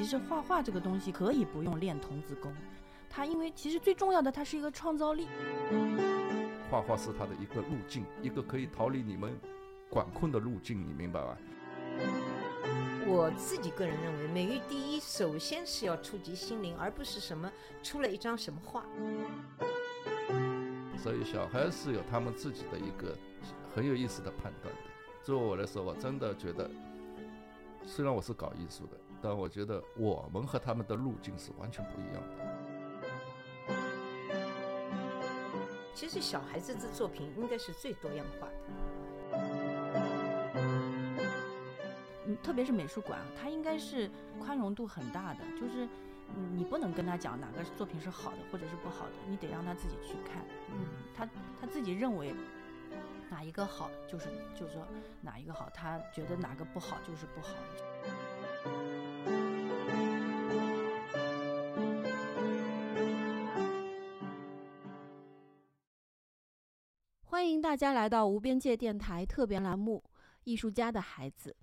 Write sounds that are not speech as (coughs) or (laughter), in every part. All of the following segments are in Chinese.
其实画画这个东西可以不用练童子功，它因为其实最重要的它是一个创造力。画画是他的一个路径，一个可以逃离你们管控的路径，你明白吧？我自己个人认为，美育第一，首先是要触及心灵，而不是什么出了一张什么画。所以小孩是有他们自己的一个很有意思的判断的。作为我来说，我真的觉得，虽然我是搞艺术的，但我觉得我们和他们的路径是完全不一样的。其实小孩子的作品应该是最多样化的。嗯，特别是美术馆啊，它应该是宽容度很大的，就是嗯你不能跟他讲哪个作品是好的或者是不好的，你得让他自己去看。嗯，他他自己认为哪一个好，就是就是说哪一个好，他觉得哪个不好就是不好。大家来到无边界电台特别栏目《艺术家的孩子》。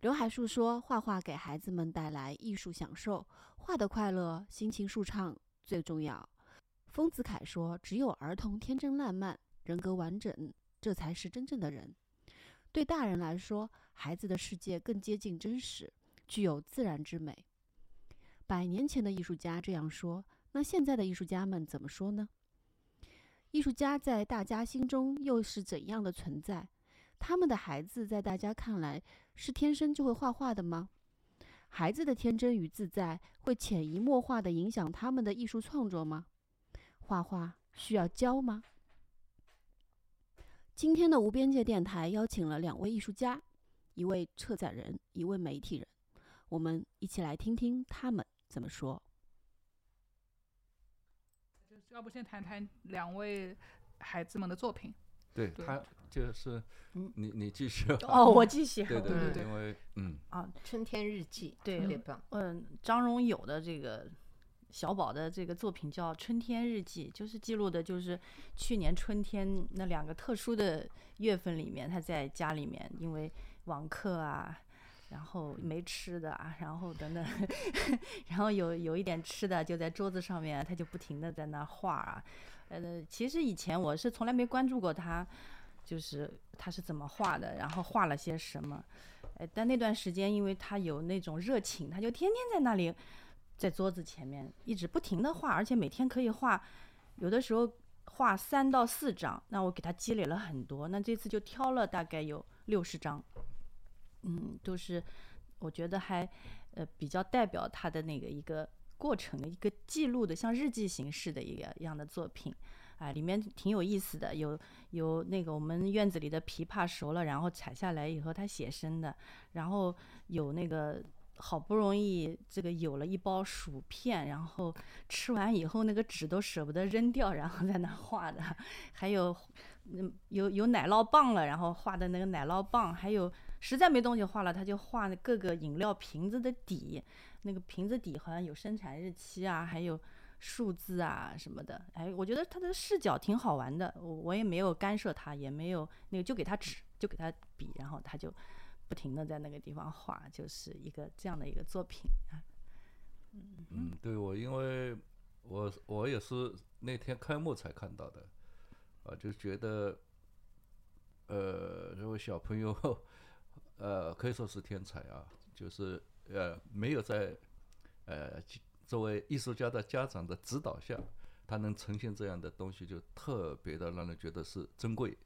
刘海树说：“画画给孩子们带来艺术享受，画的快乐，心情舒畅最重要。”丰子恺说：“只有儿童天真烂漫，人格完整，这才是真正的人。”对大人来说，孩子的世界更接近真实，具有自然之美。百年前的艺术家这样说，那现在的艺术家们怎么说呢？艺术家在大家心中又是怎样的存在？他们的孩子在大家看来是天生就会画画的吗？孩子的天真与自在会潜移默化地影响他们的艺术创作吗？画画需要教吗？今天的无边界电台邀请了两位艺术家，一位策展人，一位媒体人，我们一起来听听他们怎么说。要不先谈谈两位孩子们的作品？对对他就是嗯你你继续吧。哦，我继续。对对对对，因为嗯，啊，春天日记对特别棒。嗯，张荣友的这个小宝的这个作品叫《春天日记》，就是记录的就是去年春天那两个特殊的月份里面，他在家里面因为网课啊，然后没吃的啊，然后等等，(laughs) 然后有有一点吃的就在桌子上面，他就不停的在那画啊。呃，其实以前我是从来没关注过他，就是他是怎么画的，然后画了些什么。呃，但那段时间，因为他有那种热情，他就天天在那里，在桌子前面一直不停的画，而且每天可以画，有的时候画三到四张。那我给他积累了很多，那这次就挑了大概有六十张，嗯，都是我觉得还呃比较代表他的那个一个过程的一个记录的，像日记形式的一个一样的作品。啊，里面挺有意思的，有有那个我们院子里的枇杷熟了，然后采下来以后他写生的，然后有那个好不容易这个有了一包薯片，然后吃完以后那个纸都舍不得扔掉，然后在那画的，还有嗯有有奶酪棒了，然后画的那个奶酪棒，还有实在没东西画了，他就画各个饮料瓶子的底，那个瓶子底好像有生产日期啊，还有。数字啊什么的，哎，我觉得他的视角挺好玩的，我我也没有干涉他，也没有那个，就给他纸，就给他笔，然后他就不停的在那个地方画，就是一个这样的一个作品啊。嗯，对我，因为我我也是那天开幕才看到的，啊，就觉得，呃，这位小朋友，呃，可以说是天才啊，就是呃，没有在呃作为艺术家的家长的指导下，他能呈现这样的东西，就特别的让人觉得是珍贵。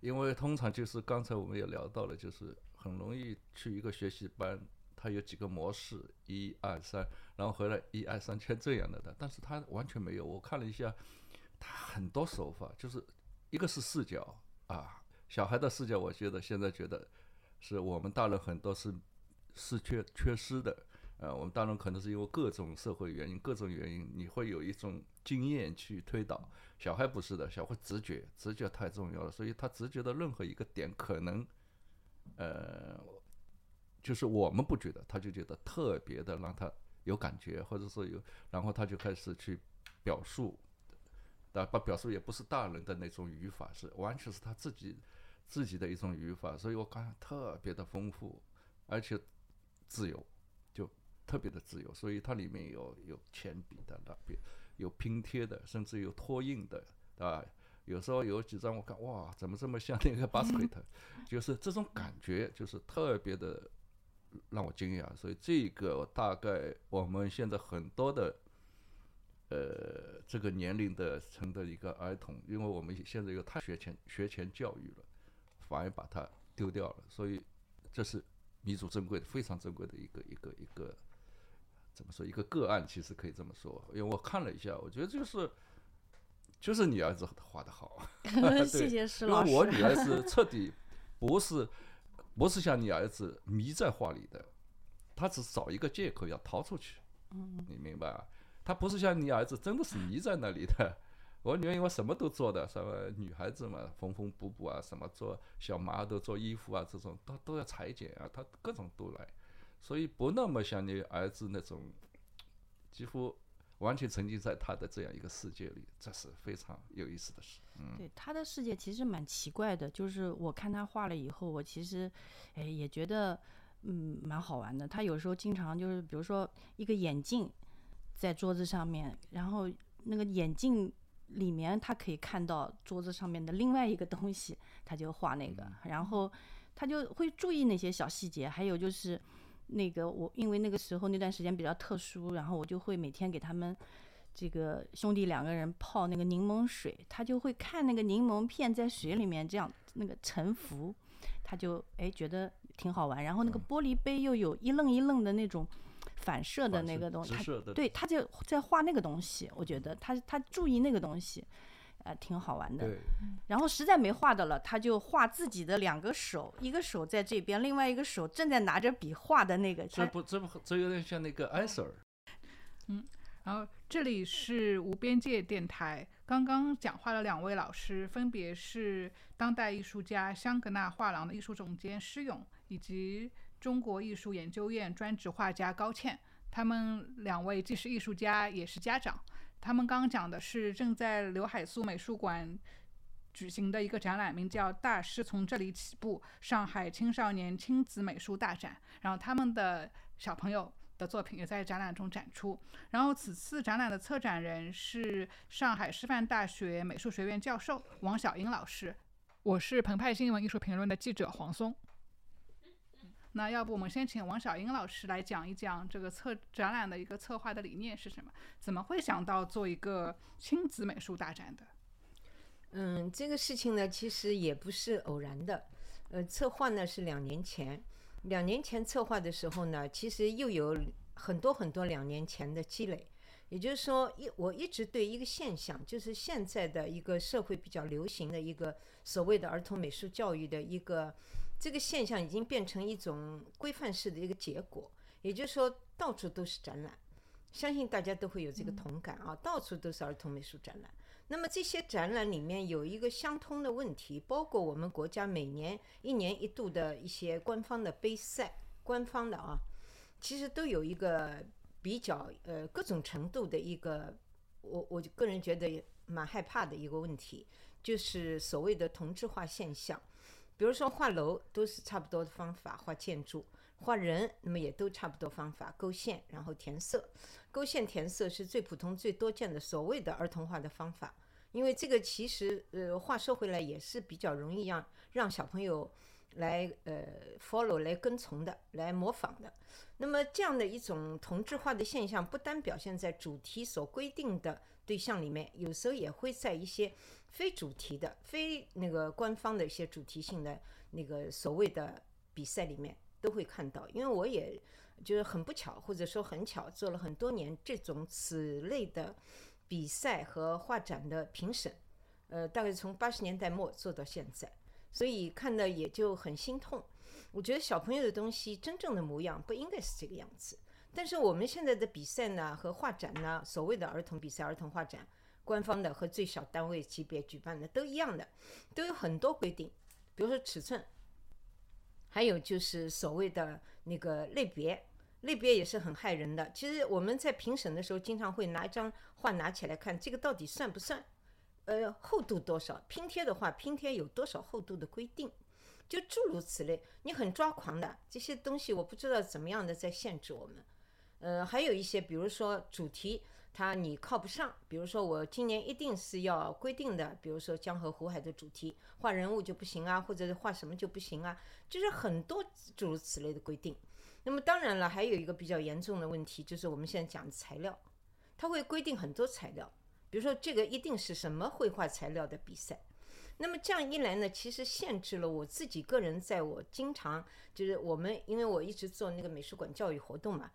因为通常就是刚才我们也聊到了，就是很容易去一个学习班，他有几个模式，一二三，然后回来一二三全这样的的，但是他完全没有。我看了一下，他很多手法，就是一个是视角啊，小孩的视角，我觉得现在觉得是我们大人很多是是缺缺失的。呃，我们大人可能是因为各种社会原因、各种原因，你会有一种经验去推导。小孩不是的，小孩直觉，直觉太重要了，所以他直觉的任何一个点，可能，呃，就是我们不觉得，他就觉得特别的让他有感觉，或者说有，然后他就开始去表述，但不表述也不是大人的那种语法，是完全是他自己自己的一种语法，所以我感觉特别的丰富，而且自由。就特别的自由，所以它里面有有铅笔的那边，有拼贴的，甚至有拓印的，啊，有时候有几张我看哇，怎么这么像那个 basket，(laughs) 就是这种感觉就是特别的让我惊讶，所以这个大概我们现在很多的。呃，这个年龄的层的一个儿童，因为我们现在有太学前学前教育了，反而把它丢掉了，所以这是弥足珍贵的、非常珍贵的一个一个一个怎么说一个个案，其实可以这么说。因为我看了一下，我觉得就是就是你儿子画的好，谢谢施因老师。为我女儿是彻底不是不是像你儿子迷在画里的，她只是找一个借口要逃出去，你明白啊？他不是像你儿子，真的是迷在那里的。我女儿因为什么都做的，什么女孩子嘛，缝缝补补啊，什么做小麻豆做衣服啊，这种都都要裁剪啊，她各种都来，所以不那么像你儿子那种，几乎完全沉浸在他的这样一个世界里，这是非常有意思的事。嗯，对他的世界其实蛮奇怪的，就是我看他画了以后，我其实，哎，也觉得，嗯，蛮好玩的。他有时候经常就是，比如说一个眼镜在桌子上面，然后那个眼镜里面他可以看到桌子上面的另外一个东西，他就画那个，然后他就会注意那些小细节，还有就是那个我因为那个时候那段时间比较特殊，然后我就会每天给他们。这个兄弟两个人泡那个柠檬水，他就会看那个柠檬片在水里面这样那个沉浮，他就哎觉得挺好玩。然后那个玻璃杯又有一愣一愣的那种反射的那个东西，他对他就在画那个东西，我觉得他他注意那个东西，呃，挺好玩的。对，然后实在没画的了，他就画自己的两个手，一个手在这边，另外一个手正在拿着笔画的那个。这不这不这有点像那个艾瑟尔。然后这里是无边界电台。刚刚讲话的两位老师分别是当代艺术家香格纳画廊的艺术总监施勇，以及中国艺术研究院专职画家高倩。他们两位既是艺术家，也是家长。他们刚刚讲的是正在刘海粟美术馆举行的一个展览，名叫《大师从这里起步：上海青少年亲子美术大展》。然后他们的小朋友的作品也在展览中展出。然后此次展览的策展人是上海师范大学美术学院教授王小英老师。我是澎湃新闻艺术评论的记者黄松。那要不我们先请王小英老师来讲一讲这个策展览的一个策划的理念是什么？怎么会想到做一个亲子美术大展的？嗯，这个事情呢，其实也不是偶然的。呃，策划呢是两年前，两年前策划的时候呢，其实又有很多很多两年前的积累。也就是说，一我一直对一个现象，就是现在的一个社会比较流行的一个所谓的儿童美术教育的一个这个现象，已经变成一种规范式的一个结果。也就是说，到处都是展览，相信大家都会有这个同感啊，到处都是儿童美术展览。那么这些展览里面有一个相通的问题，包括我们国家每年一年一度的一些官方的杯赛，官方的啊，其实都有一个比较呃各种程度的一个，我我个人觉得蛮害怕的一个问题，就是所谓的同质化现象。比如说画楼都是差不多的方法，画建筑、画人，那么也都差不多方法，勾线然后填色。勾线填色是最普通、最多见的所谓的儿童画的方法，因为这个其实呃话说回来也是比较容易让让小朋友来呃 follow 来跟从的，来模仿的。那么这样的一种同质化的现象，不单表现在主题所规定的对象里面，有时候也会在一些非主题的、非那个官方的一些主题性的那个所谓的比赛里面都会看到。因为我也就是很不巧，或者说很巧，做了很多年这种此类的比赛和画展的评审，呃，大概从八十年代末做到现在，所以看的也就很心痛。我觉得小朋友的东西真正的模样不应该是这个样子。但是我们现在的比赛呢和画展呢，所谓的儿童比赛、儿童画展，官方的和最小单位级别举办的都一样的，都有很多规定，比如说尺寸，还有就是所谓的那个类别，类别也是很害人的。其实我们在评审的时候，经常会拿一张画拿起来看，这个到底算不算？呃，厚度多少？拼贴的话，拼贴有多少厚度的规定？就诸如此类，你很抓狂的这些东西，我不知道怎么样的在限制我们。呃，还有一些，比如说主题，它你靠不上。比如说我今年一定是要规定的，比如说江河湖海的主题，画人物就不行啊，或者是画什么就不行啊，就是很多诸如此类的规定。那么当然了，还有一个比较严重的问题，就是我们现在讲的材料，它会规定很多材料，比如说这个一定是什么绘画材料的比赛。那么这样一来呢，其实限制了我自己个人，在我经常就是我们，因为我一直做那个美术馆教育活动嘛，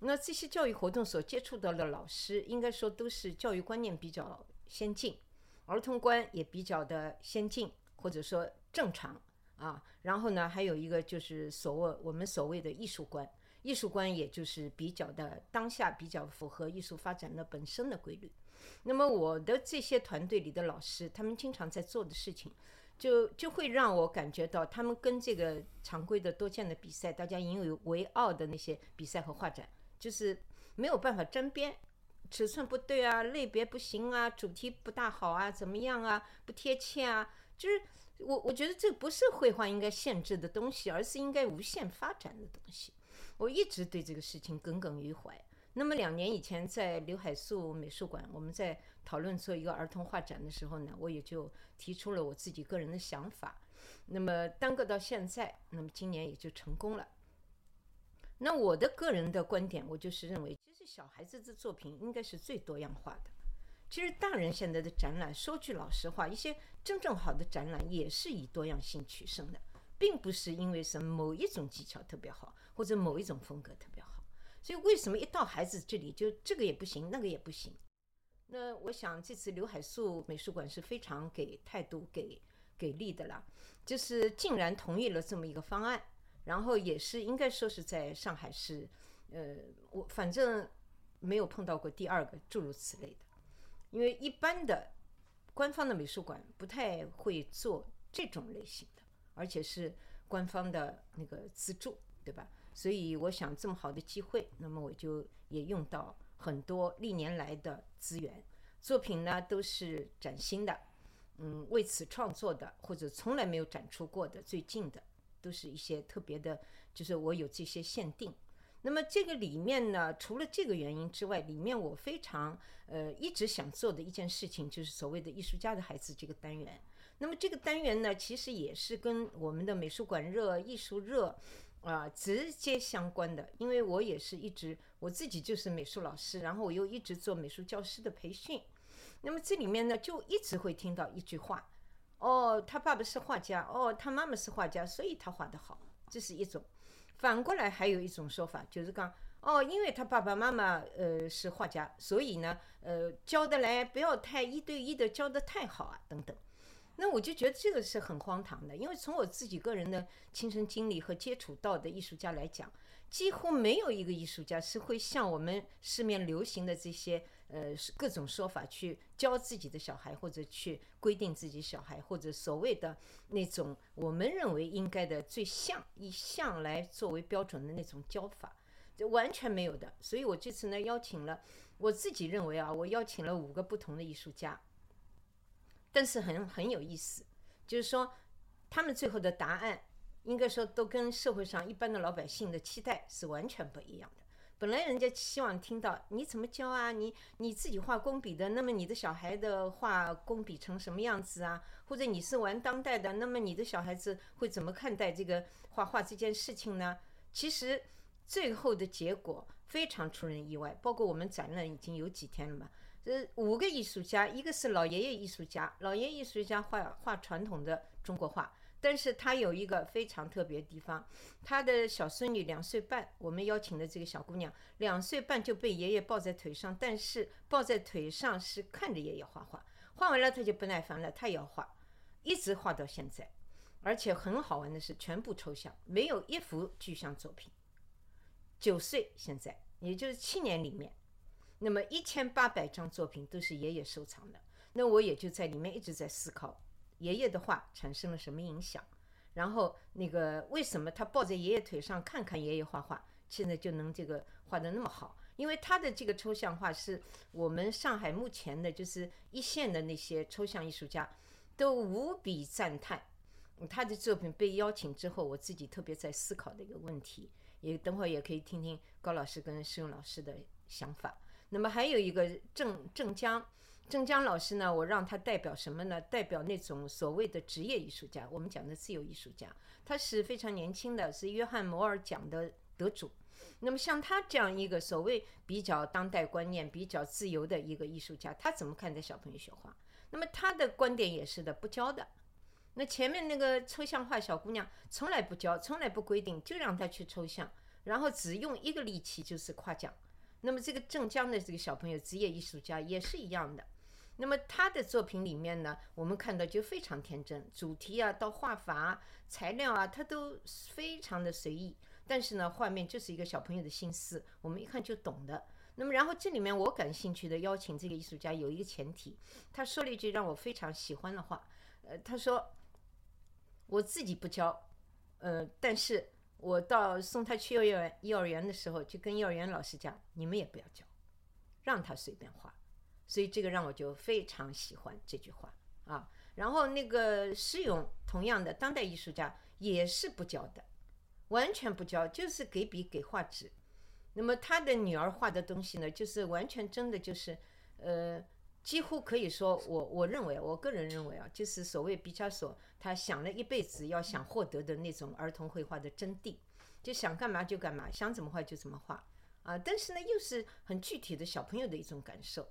那这些教育活动所接触到的老师，应该说都是教育观念比较先进，儿童观也比较的先进，或者说正常啊。然后呢，还有一个就是所谓我们所谓的艺术观，艺术观也就是比较的当下比较符合艺术发展的本身的规律。那么我的这些团队里的老师，他们经常在做的事情，就就会让我感觉到，他们跟这个常规的多见的比赛，大家引以为傲的那些比赛和画展，就是没有办法沾边，尺寸不对啊，类别不行啊，主题不大好啊，怎么样啊，不贴切啊，就是我我觉得这不是绘画应该限制的东西，而是应该无限发展的东西。我一直对这个事情耿耿于怀。那么两年以前，在刘海粟美术馆，我们在讨论做一个儿童画展的时候呢，我也就提出了我自己个人的想法。那么耽搁到现在，那么今年也就成功了。那我的个人的观点，我就是认为，其实小孩子的作品应该是最多样化的。其实大人现在的展览，说句老实话，一些真正好的展览也是以多样性取胜的，并不是因为什么某一种技巧特别好，或者某一种风格特别好。所以为什么一到孩子这里就这个也不行，那个也不行？那我想这次刘海粟美术馆是非常给态度给给力的啦，就是竟然同意了这么一个方案，然后也是应该说是在上海市，呃，我反正没有碰到过第二个诸如此类的，因为一般的官方的美术馆不太会做这种类型的，而且是官方的那个资助，对吧？所以我想这么好的机会，那么我就也用到很多历年来的资源，作品呢都是崭新的，嗯，为此创作的或者从来没有展出过的，最近的都是一些特别的，就是我有这些限定。那么这个里面呢，除了这个原因之外，里面我非常呃一直想做的一件事情，就是所谓的艺术家的孩子这个单元。那么这个单元呢，其实也是跟我们的美术馆热、艺术热。啊，直接相关的，因为我也是一直我自己就是美术老师，然后我又一直做美术教师的培训，那么这里面呢，就一直会听到一句话，哦，他爸爸是画家，哦，他妈妈是画家，所以他画得好，这是一种。反过来还有一种说法，就是讲，哦，因为他爸爸妈妈呃是画家，所以呢，呃，教得来不要太一对一的教得太好啊，等等。那我就觉得这个是很荒唐的，因为从我自己个人的亲身经历和接触到的艺术家来讲，几乎没有一个艺术家是会像我们市面流行的这些呃各种说法去教自己的小孩，或者去规定自己小孩，或者所谓的那种我们认为应该的最像以像来作为标准的那种教法，就完全没有的。所以我这次呢邀请了我自己认为啊，我邀请了五个不同的艺术家。但是很很有意思，就是说，他们最后的答案，应该说都跟社会上一般的老百姓的期待是完全不一样的。本来人家希望听到你怎么教啊，你你自己画工笔的，那么你的小孩的画工笔成什么样子啊？或者你是玩当代的，那么你的小孩子会怎么看待这个画画这件事情呢？其实最后的结果非常出人意外，包括我们展览已经有几天了嘛。这，五个艺术家，一个是老爷爷艺术家，老爷爷艺术家画画传统的中国画，但是他有一个非常特别的地方，他的小孙女两岁半，我们邀请的这个小姑娘两岁半就被爷爷抱在腿上，但是抱在腿上是看着爷爷画画，画完了他就不耐烦了，他也要画，一直画到现在，而且很好玩的是全部抽象，没有一幅具象作品，九岁现在，也就是七年里面。那么一千八百张作品都是爷爷收藏的，那我也就在里面一直在思考，爷爷的画产生了什么影响，然后那个为什么他抱在爷爷腿上看看爷爷画画，现在就能这个画的那么好？因为他的这个抽象画是我们上海目前的就是一线的那些抽象艺术家都无比赞叹。他的作品被邀请之后，我自己特别在思考的一个问题，也等会儿也可以听听高老师跟施勇老师的想法。那么还有一个郑郑江，郑江老师呢，我让他代表什么呢？代表那种所谓的职业艺术家，我们讲的自由艺术家。他是非常年轻的，是约翰摩尔奖的得主。那么像他这样一个所谓比较当代观念、比较自由的一个艺术家，他怎么看待小朋友学画？那么他的观点也是的，不教的。那前面那个抽象画小姑娘从来不教，从来不规定，就让她去抽象，然后只用一个力气就是夸奖。那么这个镇江的这个小朋友，职业艺术家也是一样的。那么他的作品里面呢，我们看到就非常天真，主题啊，到画法、材料啊，他都非常的随意。但是呢，画面就是一个小朋友的心思，我们一看就懂的。那么，然后这里面我感兴趣的邀请这个艺术家有一个前提，他说了一句让我非常喜欢的话，呃，他说我自己不教，呃，但是我到送他去幼儿园幼儿园的时候，就跟幼儿园老师讲，你们也不要教，让他随便画。所以这个让我就非常喜欢这句话啊。然后那个施勇，同样的当代艺术家也是不教的，完全不教，就是给笔给画纸。那么他的女儿画的东西呢，就是完全真的就是，呃，几乎可以说，我我认为，我个人认为啊，就是所谓毕加索他想了一辈子要想获得的那种儿童绘画的真谛，就想干嘛就干嘛，想怎么画就怎么画啊。但是呢，又是很具体的小朋友的一种感受。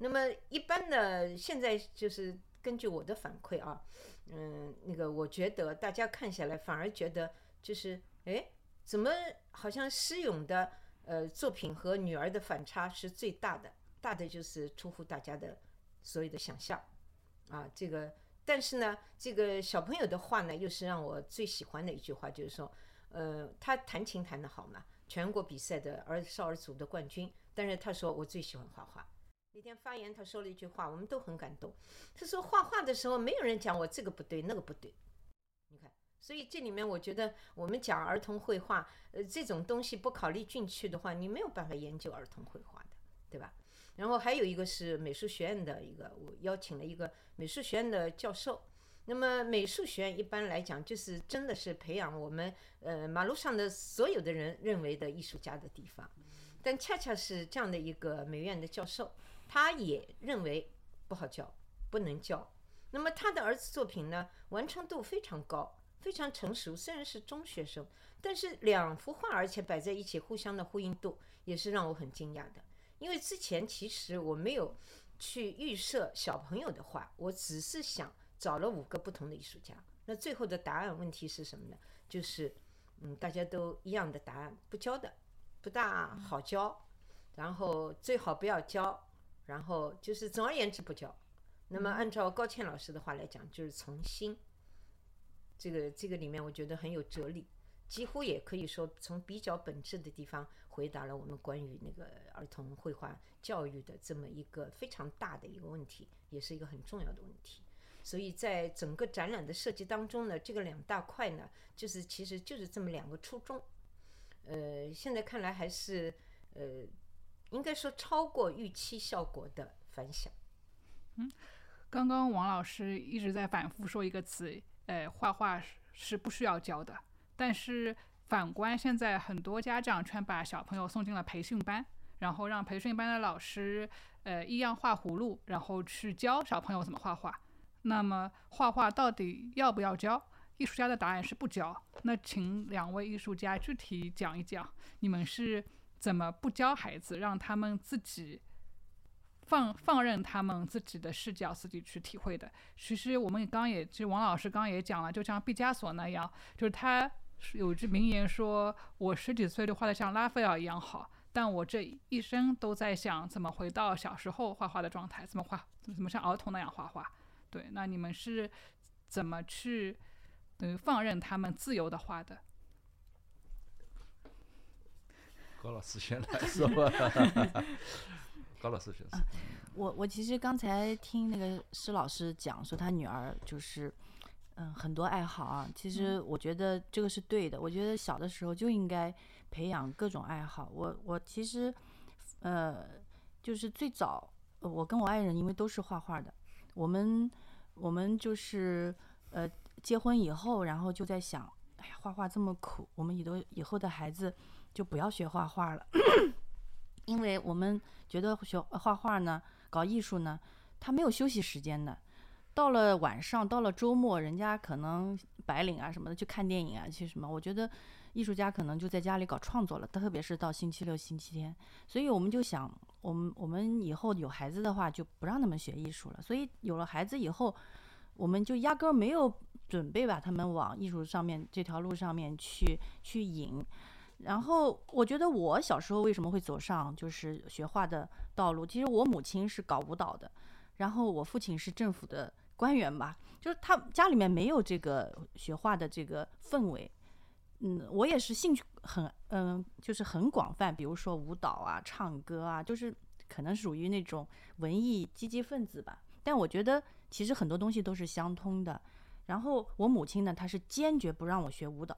那么一般的现在就是根据我的反馈啊，嗯，那个我觉得大家看下来反而觉得就是，哎，怎么好像施勇的。呃，作品和女儿的反差是最大的，大的就是出乎大家的所有的想象，啊，这个，但是呢，这个小朋友的话呢，又是让我最喜欢的一句话，就是说，呃，他弹琴弹得好嘛，全国比赛的儿少儿组的冠军，但是他说我最喜欢画画。那天发言他说了一句话，我们都很感动，他说画画的时候没有人讲我这个不对那个不对。你看所以这里面，我觉得我们讲儿童绘画，呃，这种东西不考虑进去的话，你没有办法研究儿童绘画的，对吧？然后还有一个是美术学院的一个，我邀请了一个美术学院的教授。那么美术学院一般来讲，就是真的是培养我们呃马路上的所有的人认为的艺术家的地方。但恰恰是这样的一个美院的教授，他也认为不好教，不能教。那么他的儿子作品呢，完成度非常高。非常成熟，虽然是中学生，但是两幅画而且摆在一起，互相的呼应度也是让我很惊讶的。因为之前其实我没有去预设小朋友的画，我只是想找了五个不同的艺术家。那最后的答案问题是什么呢？就是嗯，大家都一样的答案，不教的，不大好教，然后最好不要教，然后就是总而言之不教。那么按照高倩老师的话来讲，就是从心。这个这个里面我觉得很有哲理，几乎也可以说从比较本质的地方回答了我们关于那个儿童绘画教育的这么一个非常大的一个问题，也是一个很重要的问题。所以在整个展览的设计当中呢，这个两大块呢，就是其实就是这么两个初衷。呃，现在看来还是呃，应该说超过预期效果的反响。嗯，刚刚王老师一直在反复说一个词。呃，画画是不需要教的，但是反观现在很多家长全把小朋友送进了培训班，然后让培训班的老师呃一样画葫芦，然后去教小朋友怎么画画。那么画画到底要不要教？艺术家的答案是不教。那请两位艺术家具体讲一讲，你们是怎么不教孩子，让他们自己。放放任他们自己的视角，自己去体会的。其实我们刚也，其实王老师刚也讲了，就像毕加索那样，就是他有句名言说：“我十几岁就画的像拉斐尔一样好，但我这一生都在想怎么回到小时候画画的状态，怎么画，怎么像儿童那样画画。”对，那你们是怎么去等于放任他们自由的画的？高老师先来说吧。高老师，(laughs) 啊，我我其实刚才听那个施老师讲说他女儿就是，嗯，很多爱好啊。其实我觉得这个是对的。我觉得小的时候就应该培养各种爱好。我我其实，呃，就是最早我跟我爱人因为都是画画的，我们我们就是呃结婚以后，然后就在想，哎呀，画画这么苦，我们以后以后的孩子就不要学画画了，因为我们觉得学画画呢，搞艺术呢，他没有休息时间的。到了晚上，到了周末，人家可能白领啊什么的去看电影啊，去什么？我觉得艺术家可能就在家里搞创作了，特别是到星期六、星期天。所以我们就想，我们我们以后有孩子的话，就不让他们学艺术了。所以有了孩子以后，我们就压根儿没有准备把他们往艺术上面这条路上面去去引。然后我觉得我小时候为什么会走上就是学画的道路？其实我母亲是搞舞蹈的，然后我父亲是政府的。官员吧，就是他家里面没有这个学画的这个氛围，嗯，我也是兴趣很，嗯，就是很广泛，比如说舞蹈啊、唱歌啊，就是可能属于那种文艺积极分子吧。但我觉得其实很多东西都是相通的。然后我母亲呢，她是坚决不让我学舞蹈，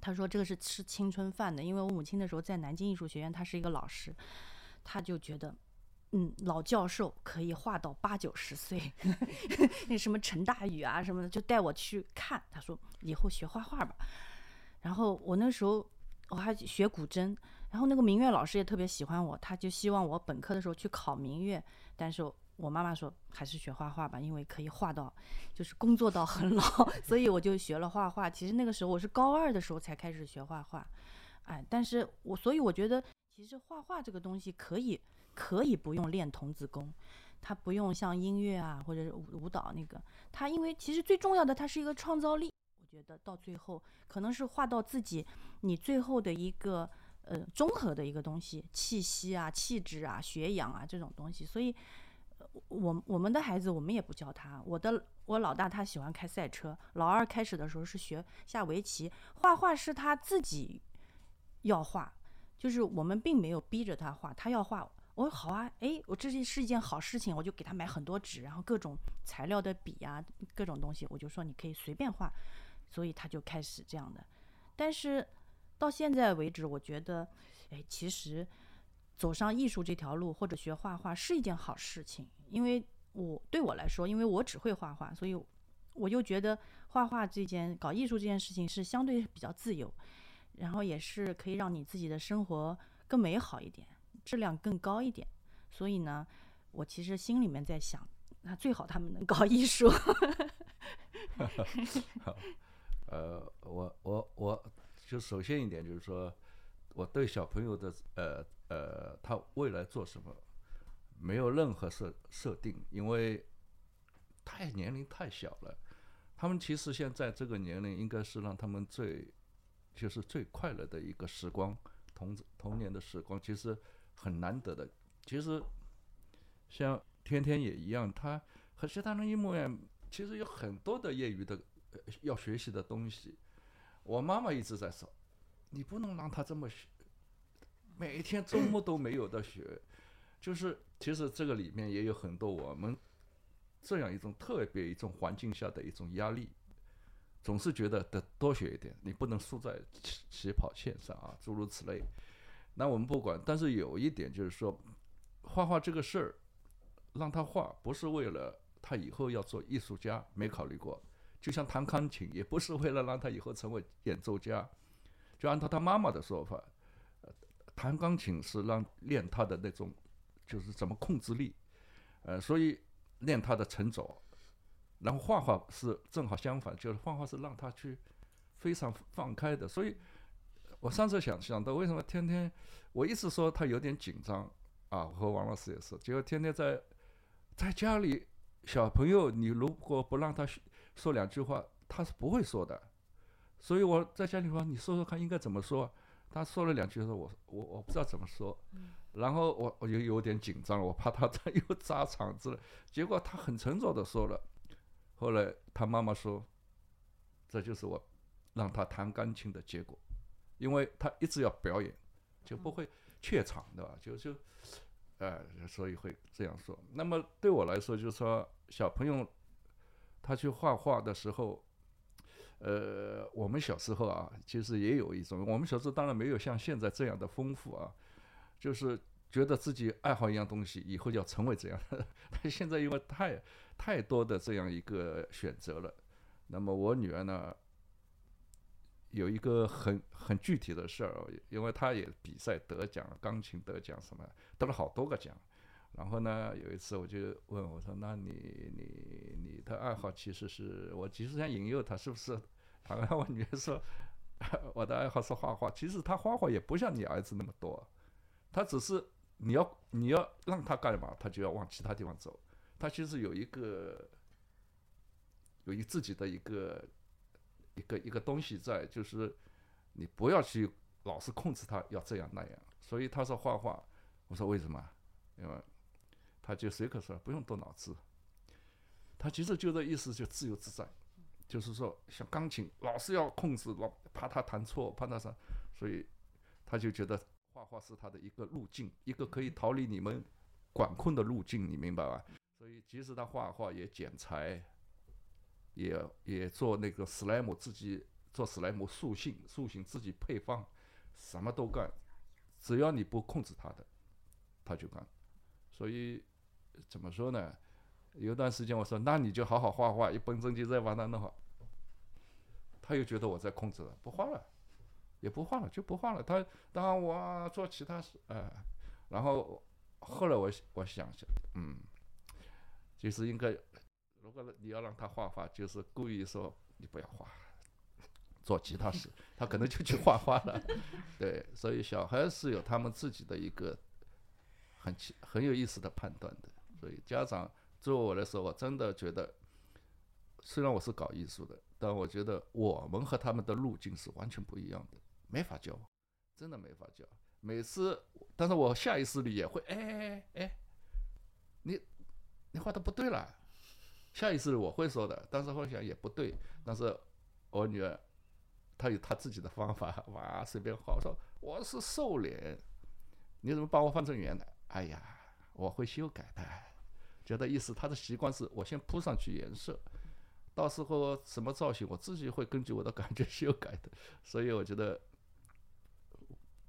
他说这个是吃青春饭的，因为我母亲的时候在南京艺术学院，她是一个老师，她就觉得。嗯，老教授可以画到八九十岁，(laughs) 那什么陈大宇啊什么的，就带我去看。他说以后学画画吧。然后我那时候我还学古筝，然后那个民乐老师也特别喜欢我，他就希望我本科的时候去考民乐。但是我妈妈说还是学画画吧，因为可以画到就是工作到很老，(laughs) 所以我就学了画画。其实那个时候我是高二的时候才开始学画画，哎，但是我所以我觉得其实画画这个东西可以。可以不用练童子功，它不用像音乐啊或者是舞舞蹈那个，它因为其实最重要的，它是一个创造力。我觉得到最后可能是画到自己，你最后的一个呃综合的一个东西，气息啊、气质啊、学养啊这种东西。所以，我我们的孩子我们也不教他。我的我老大他喜欢开赛车，老二开始的时候是学下围棋，画画是他自己要画，就是我们并没有逼着他画，他要画。我说好啊，哎，我这是是一件好事情，我就给他买很多纸，然后各种材料的笔呀，各种东西，我就说你可以随便画，所以他就开始这样的。但是到现在为止，我觉得，哎，其实走上艺术这条路或者学画画是一件好事情，因为我对我来说，因为我只会画画，所以我又觉得画画这件搞艺术这件事情是相对比较自由，然后也是可以让你自己的生活更美好一点。质量更高一点，所以呢，我其实心里面在想，那最好他们能搞艺术。(laughs) 呃，我我我就首先一点就是说，我对小朋友的呃呃，他未来做什么，没有任何设设定，因为太年龄太小了。他们其实现在这个年龄，应该是让他们最就是最快乐的一个时光，童童年的时光，其实。很难得的，其实像天天也一样，他和其他人一模一样。其实有很多的业余的要学习的东西。我妈妈一直在说，你不能让他这么学，每一天周末都没有的学。就是其实这个里面也有很多我们这样一种特别一种环境下的一种压力，总是觉得得多学一点，你不能输在起起跑线上啊，诸如此类。那我们不管，但是有一点就是说，画画这个事儿，让他画不是为了他以后要做艺术家，没考虑过。就像弹钢琴，也不是为了让他以后成为演奏家。就按照他妈妈的说法，弹钢琴是让练他的那种，就是怎么控制力，呃，所以练他的沉着。然后画画是正好相反，就是画画是让他去非常放开的，所以。我上次想想到，为什么天天我一直说他有点紧张啊？我和王老师也是，结果天天在在家里，小朋友你如果不让他说两句话，他是不会说的。所以我在家里说，你说说看应该怎么说。他说了两句，说我我我不知道怎么说。然后我我就有点紧张了，我怕他 (laughs) 他又砸场子了。结果他很沉着的说了。后来他妈妈说，这就是我让他弹钢琴的结果。因为他一直要表演，就不会怯场，对吧？就就，呃，所以会这样说。那么对我来说，就是说小朋友他去画画的时候，呃，我们小时候啊，其实也有一种，我们小时候当然没有像现在这样的丰富啊，就是觉得自己爱好一样东西，以后就要成为这样。(laughs) 但现在因为太太多的这样一个选择了，那么我女儿呢？有一个很很具体的事儿，因为他也比赛得奖，钢琴得奖什么，得了好多个奖。然后呢，有一次我就问我说：“那你你你的爱好其实是我其实想引诱他，是不是？”然后我女儿说：“ (laughs) 我的爱好是画画。其实他画画也不像你儿子那么多，他只是你要你要让他干嘛，他就要往其他地方走。他其实有一个有一自己的一个一个一个东西在，就是你不要去老是控制他要这样那样。所以他说画画，我说为什么？因为他就随口说不用动脑子，他其实就这意思，就自由自在，就是说像钢琴老是要控制，老怕他弹错，怕他啥，所以他就觉得画画是他的一个路径，一个可以逃离你们管控的路径，你明白吧？所以即使他画画也剪裁，也也做那个史莱姆自己做史莱姆塑性塑形自己配方，什么都干，只要你不控制他的，他就干，所以。怎么说呢？有段时间我说，那你就好好画画，一本正经再把它弄好。他又觉得我在控制了，不画了，也不画了，就不画了。他当我做其他事，哎，然后后来我我想想，嗯，就是应该，如果你要让他画画，就是故意说你不要画，做其他事，(laughs) 他可能就去画画了。(laughs) 对，所以小孩是有他们自己的一个很很有意思的判断的。所以家长作为我来说，我真的觉得，虽然我是搞艺术的，但我觉得我们和他们的路径是完全不一样的，没法教，真的没法教。每次，但是我下意识里也会，哎哎哎，你你画的不对了，下意识里我会说的，但是后来想也不对。但是我女儿她有她自己的方法，哇，随便画，我说我是瘦脸，你怎么把我画成圆的？哎呀，我会修改的。觉得意思，他的习惯是我先铺上去颜色，到时候什么造型我自己会根据我的感觉修改的。所以我觉得，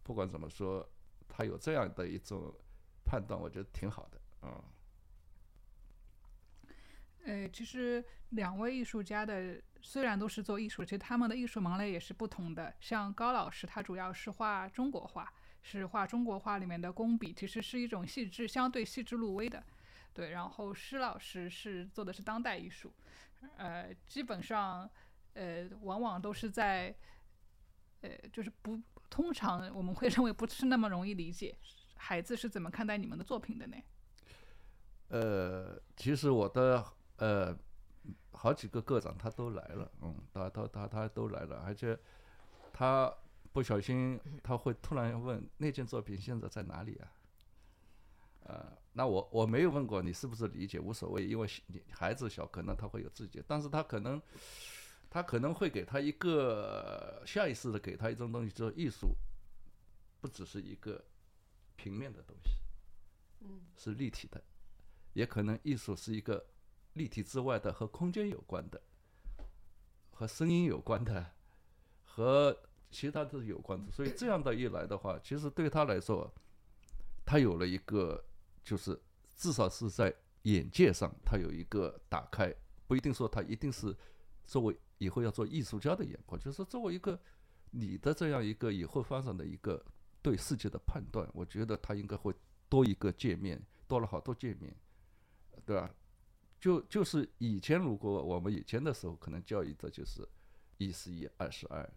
不管怎么说，他有这样的一种判断，我觉得挺好的，嗯。呃，其实两位艺术家的虽然都是做艺术，其实他们的艺术门类也是不同的。像高老师，他主要是画中国画，是画中国画里面的工笔，其实是一种细致、相对细致入微的。对，然后施老师是做的是当代艺术，呃，基本上，呃，往往都是在，呃，就是不通常我们会认为不是那么容易理解，孩子是怎么看待你们的作品的呢？呃，其实我的呃好几个个长他都来了，嗯，他他他他都来了，而且他不小心他会突然问那件作品现在在哪里啊？呃。那我我没有问过你是不是理解，无所谓，因为你孩子小，可能他会有自己，但是他可能，他可能会给他一个下意识的给他一种东西，就是艺术，不只是一个平面的东西，嗯，是立体的，也可能艺术是一个立体之外的和空间有关的，和声音有关的，和其他的有关的，所以这样的一来的话，其实对他来说，他有了一个。就是至少是在眼界上，他有一个打开，不一定说他一定是作为以后要做艺术家的眼光，就是作为一个你的这样一个以后发展的一个对世界的判断，我觉得他应该会多一个界面，多了好多界面，对吧？就就是以前如果我们以前的时候，可能教育的就是一是一，二是二，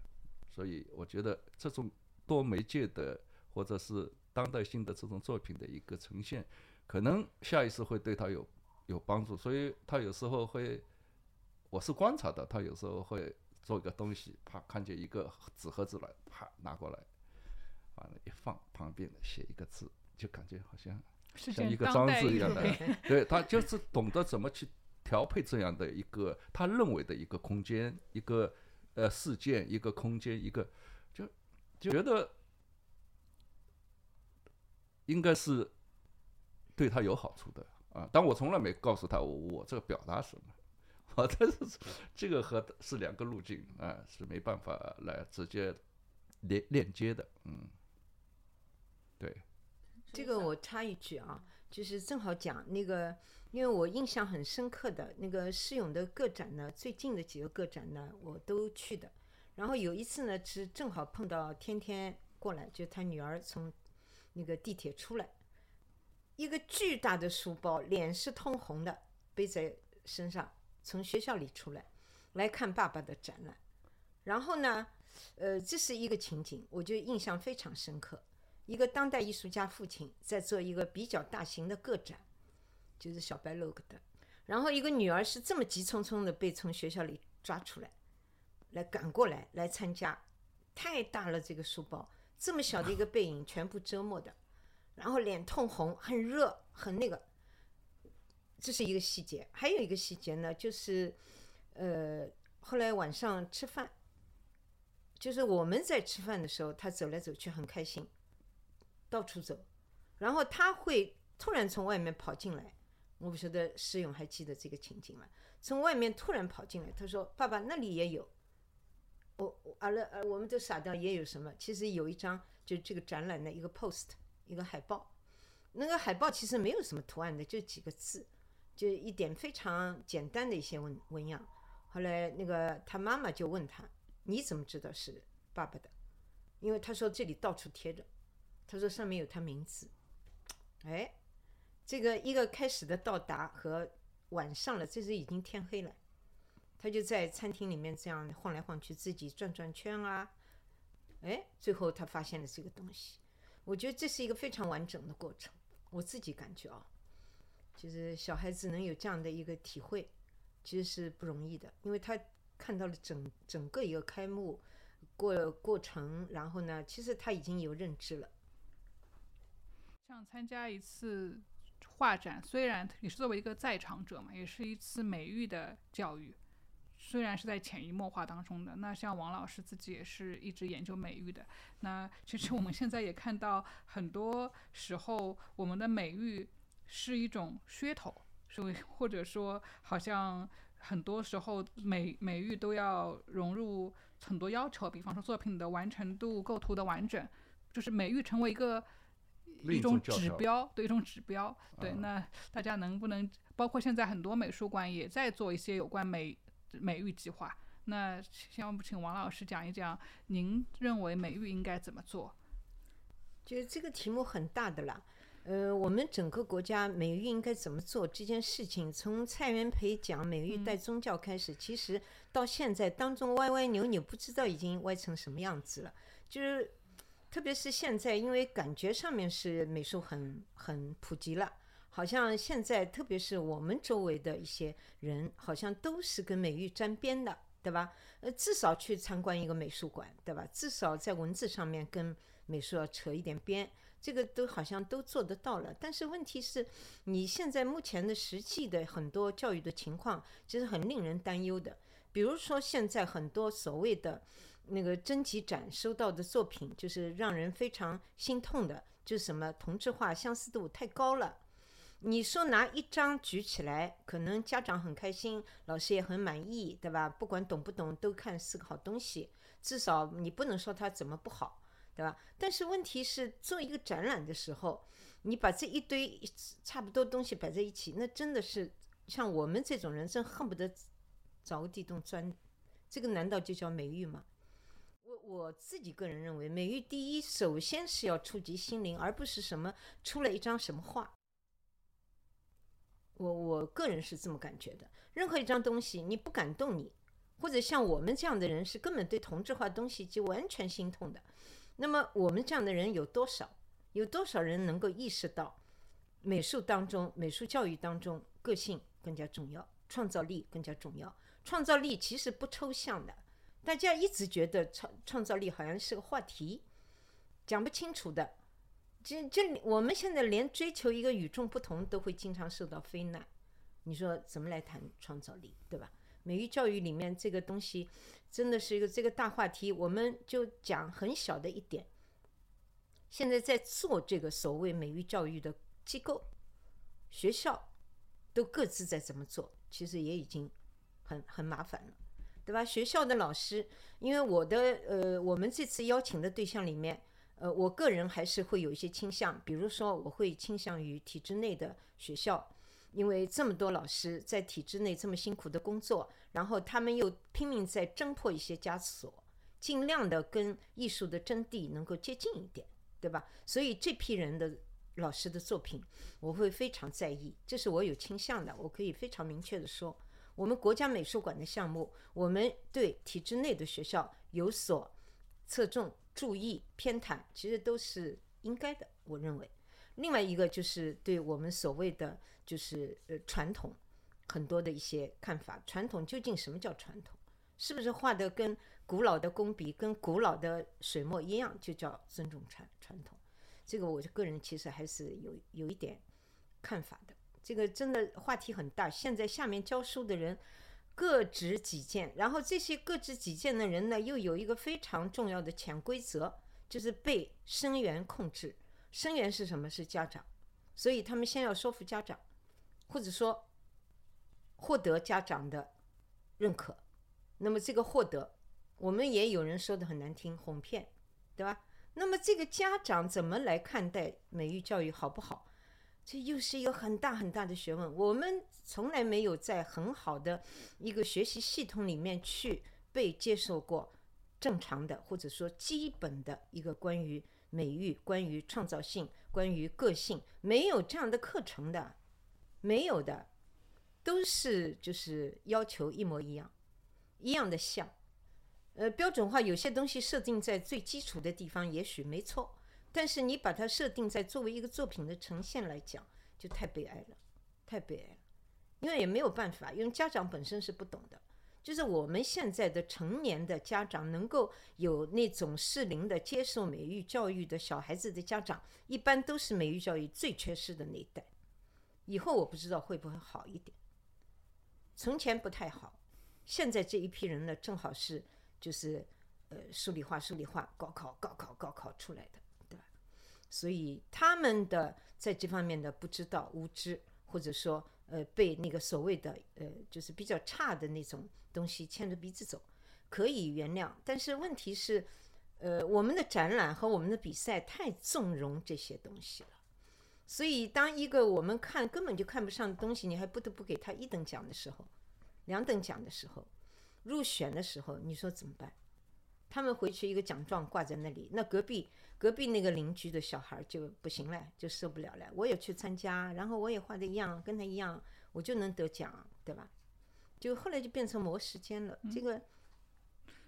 所以我觉得这种多媒介的或者是。当代性的这种作品的一个呈现，可能下意识会对他有有帮助，所以他有时候会，我是观察的，他有时候会做一个东西，啪看见一个纸盒子来，啪拿过来，完了，一放旁边写一个字，就感觉好像像一个装置一样的，对他就是懂得怎么去调配这样的一个他认为的一个空间，一个呃事件，一个空间，一个就就觉得。应该是对他有好处的啊，但我从来没告诉他我我这个表达什么，啊，但是这个和是两个路径啊，是没办法来直接连链接的，嗯，对。这个我插一句啊，就是正好讲那个，因为我印象很深刻的那个施勇的个展呢，最近的几个个展呢，我都去的。然后有一次呢，是正好碰到天天过来，就他女儿从那个地铁出来，一个巨大的书包，脸是通红的，背在身上，从学校里出来，来看爸爸的展览。然后呢，呃，这是一个情景，我就印象非常深刻。一个当代艺术家父亲在做一个比较大型的个展，就是小白 log 的。然后一个女儿是这么急匆匆的被从学校里抓出来，来赶过来来参加，太大了这个书包，这么小的一个背影全部遮没的，然后脸通红，很热，很那个。这是一个细节，还有一个细节呢，就是，呃，后来晚上吃饭，就是我们在吃饭的时候，他走来走去很开心，到处走，然后他会突然从外面跑进来，我不晓得施勇还记得这个情景吗？从外面突然跑进来，他说：“爸爸，那里也有。”我阿拉呃，我们都傻掉，也有什么？其实有一张就这个展览的一个 post，一个海报，那个海报其实没有什么图案的，就几个字，就一点非常简单的一些文文样。后来那个他妈妈就问他：“你怎么知道是爸爸的？”因为他说这里到处贴着，他说上面有他名字。哎，这个一个开始的到达和晚上了，这是已经天黑了。他就在餐厅里面这样晃来晃去，自己转转圈啊。哎，最后他发现了这个东西。我觉得这是一个非常完整的过程。我自己感觉啊，就是小孩子能有这样的一个体会，其实是不容易的，因为他看到了整整个一个开幕过过程，然后呢，其实他已经有认知了。像参加一次画展，虽然也是作为一个在场者嘛，也是一次美育的教育。虽然是在潜移默化当中的，那像王老师自己也是一直研究美育的。那其实我们现在也看到，很多时候我们的美育是一种噱头，所以或者说好像很多时候美美育都要融入很多要求，比方说作品的完成度、构图的完整，就是美育成为一个一一种指标，对一种指标。对，啊那大家能不能包括现在很多美术馆也在做一些有关美美育计划？那要不请王老师讲一讲，您认为美育应该怎么做？就是这个题目很大的啦。呃，我们整个国家美育应该怎么做这件事情，从蔡元培讲美育带宗教开始，其实到现在当中歪歪扭扭，不知道已经歪成什么样子了。就是特别是现在，因为感觉上面是美术很很普及了，好像现在特别是我们周围的一些人，好像都是跟美育沾边的，对吧？呃，至少去参观一个美术馆，对吧？至少在文字上面跟美术要扯一点边，这个都好像都做得到了。但是问题是，你现在目前的实际的很多教育的情况，其实很令人担忧的。比如说，现在很多所谓的那个征集展收到的作品，就是让人非常心痛的，就是什么同质化、相似度太高了。你说拿一张举起来，可能家长很开心，老师也很满意，对吧？不管懂不懂，都看是个好东西。至少你不能说它怎么不好，对吧？但是问题是，做一个展览的时候，你把这一堆差不多东西摆在一起，那真的是像我们这种人，真恨不得找个地洞钻。这个难道就叫美育吗？我我自己个人认为，美育第一，首先是要触及心灵，而不是什么出了一张什么画。我我个人是这么感觉的。任何一张东西，你不感动你，或者像我们这样的人，是根本对同质化东西就完全心痛的。那么我们这样的人有多少？有多少人能够意识到，美术当中、美术教育当中，个性更加重要，创造力更加重要。创造力其实不抽象的，大家一直觉得创创造力好像是个话题，讲不清楚的。这这，我们现在连追求一个与众不同都会经常受到非难，你说怎么来谈创造力，对吧？美育教育里面这个东西真的是一个这个大话题，我们就讲很小的一点。现在在做这个所谓美育教育的机构、学校，都各自在怎么做，其实也已经很很麻烦了，对吧？学校的老师，因为我的呃，我们这次邀请的对象里面。呃，我个人还是会有一些倾向，比如说我会倾向于体制内的学校，因为这么多老师在体制内这么辛苦的工作，然后他们又拼命在挣破一些枷锁，尽量的跟艺术的真谛能够接近一点，对吧？所以这批人的老师的作品，我会非常在意，这是我有倾向的，我可以非常明确的说，我们国家美术馆的项目，我们对体制内的学校有所侧重、注意、偏袒，其实都是应该的，我认为。另外一个就是对我们所谓的就是呃传统很多的一些看法，传统究竟什么叫传统？是不是画的跟古老的工笔、跟古老的水墨一样，就叫尊重传传统？这个我个人其实还是有有一点看法的。这个真的话题很大。现在下面教书的人各执己见，然后这些各执己见的人呢，又有一个非常重要的潜规则，就是被生源控制。生源是什么？是家长，所以他们先要说服家长，或者说获得家长的认可。那么这个获得，我们也有人说的很难听，哄骗，对吧？那么这个家长怎么来看待美育教育好不好？这又是一个很大很大的学问。我们从来没有在很好的一个学习系统里面去被接受过正常的或者说基本的一个关于。美育关于创造性，关于个性，没有这样的课程的，没有的，都是就是要求一模一样，一样的像，呃，标准化有些东西设定在最基础的地方，也许没错，但是你把它设定在作为一个作品的呈现来讲，就太悲哀了，太悲哀了，因为也没有办法，因为家长本身是不懂的。就是我们现在的成年的家长能够有那种适龄的接受美育教育的小孩子的家长，一般都是美育教育最缺失的那一代。以后我不知道会不会好一点。从前不太好，现在这一批人呢，正好是就是呃数理化、数理化，高考、高考、高考出来的，所以他们的在这方面的不知道、无知，或者说。呃，被那个所谓的呃，就是比较差的那种东西牵着鼻子走，可以原谅。但是问题是，呃，我们的展览和我们的比赛太纵容这些东西了。所以，当一个我们看根本就看不上的东西，你还不得不给他一等奖的时候，两等奖的时候，入选的时候，你说怎么办？他们回去一个奖状挂在那里，那隔壁。隔壁那个邻居的小孩就不行了，就受不了了。我也去参加，然后我也画的一样，跟他一样，我就能得奖，对吧？就后来就变成磨时间了。这个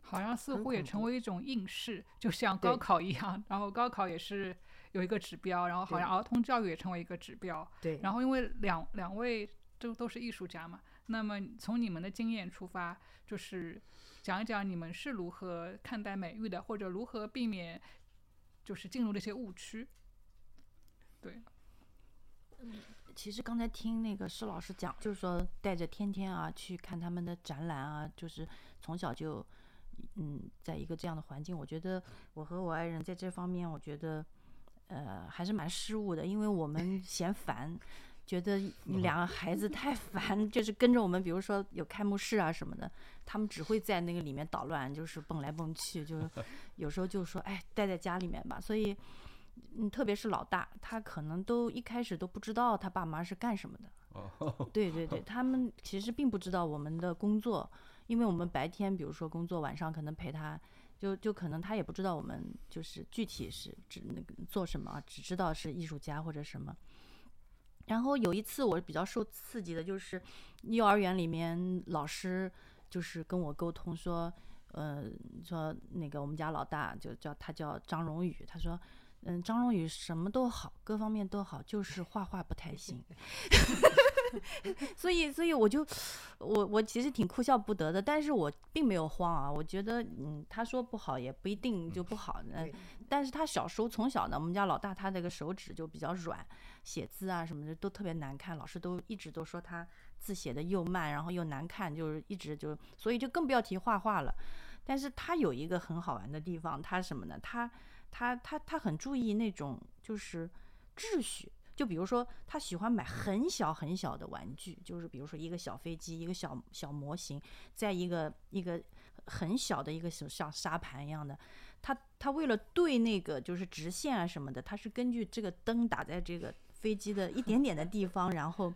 好像似乎也成为一种应试，就像高考一样。然后高考也是有一个指标，然后好像儿童教育也成为一个指标。对。然后因为两两位都都是艺术家嘛，那么从你们的经验出发，就是讲一讲你们是如何看待美育的，或者如何避免。就是进入那些误区，对。嗯，其实刚才听那个施老师讲，就是说带着天天啊去看他们的展览啊，就是从小就嗯，在一个这样的环境，我觉得我和我爱人在这方面，我觉得呃还是蛮失误的，因为我们 (laughs) 嫌烦。觉得两个孩子太烦，(laughs) 就是跟着我们，比如说有开幕式啊什么的，他们只会在那个里面捣乱，就是蹦来蹦去，就是有时候就说，哎，待在家里面吧。所以，嗯，特别是老大，他可能都一开始都不知道他爸妈是干什么的。对对对，(laughs) 他们其实并不知道我们的工作，因为我们白天比如说工作，晚上可能陪他，就就可能他也不知道我们就是具体是指那个做什么，只知道是艺术家或者什么。然后有一次我比较受刺激的就是，幼儿园里面老师就是跟我沟通说，呃，说那个我们家老大就叫他叫张荣宇，他说，嗯，张荣宇什么都好，各方面都好，就是画画不太行。(laughs) (laughs) 所以，所以我就，我我其实挺哭笑不得的，但是我并没有慌啊。我觉得，嗯，他说不好也不一定就不好。嗯，但是他小时候从小呢，我们家老大他那个手指就比较软，写字啊什么的都特别难看，老师都一直都说他字写的又慢，然后又难看，就是一直就，所以就更不要提画画了。但是他有一个很好玩的地方，他什么呢？他他他他很注意那种就是秩序。就比如说，他喜欢买很小很小的玩具，就是比如说一个小飞机，一个小小模型，在一个一个很小的一个像沙盘一样的。他他为了对那个就是直线啊什么的，他是根据这个灯打在这个飞机的一点点的地方，然后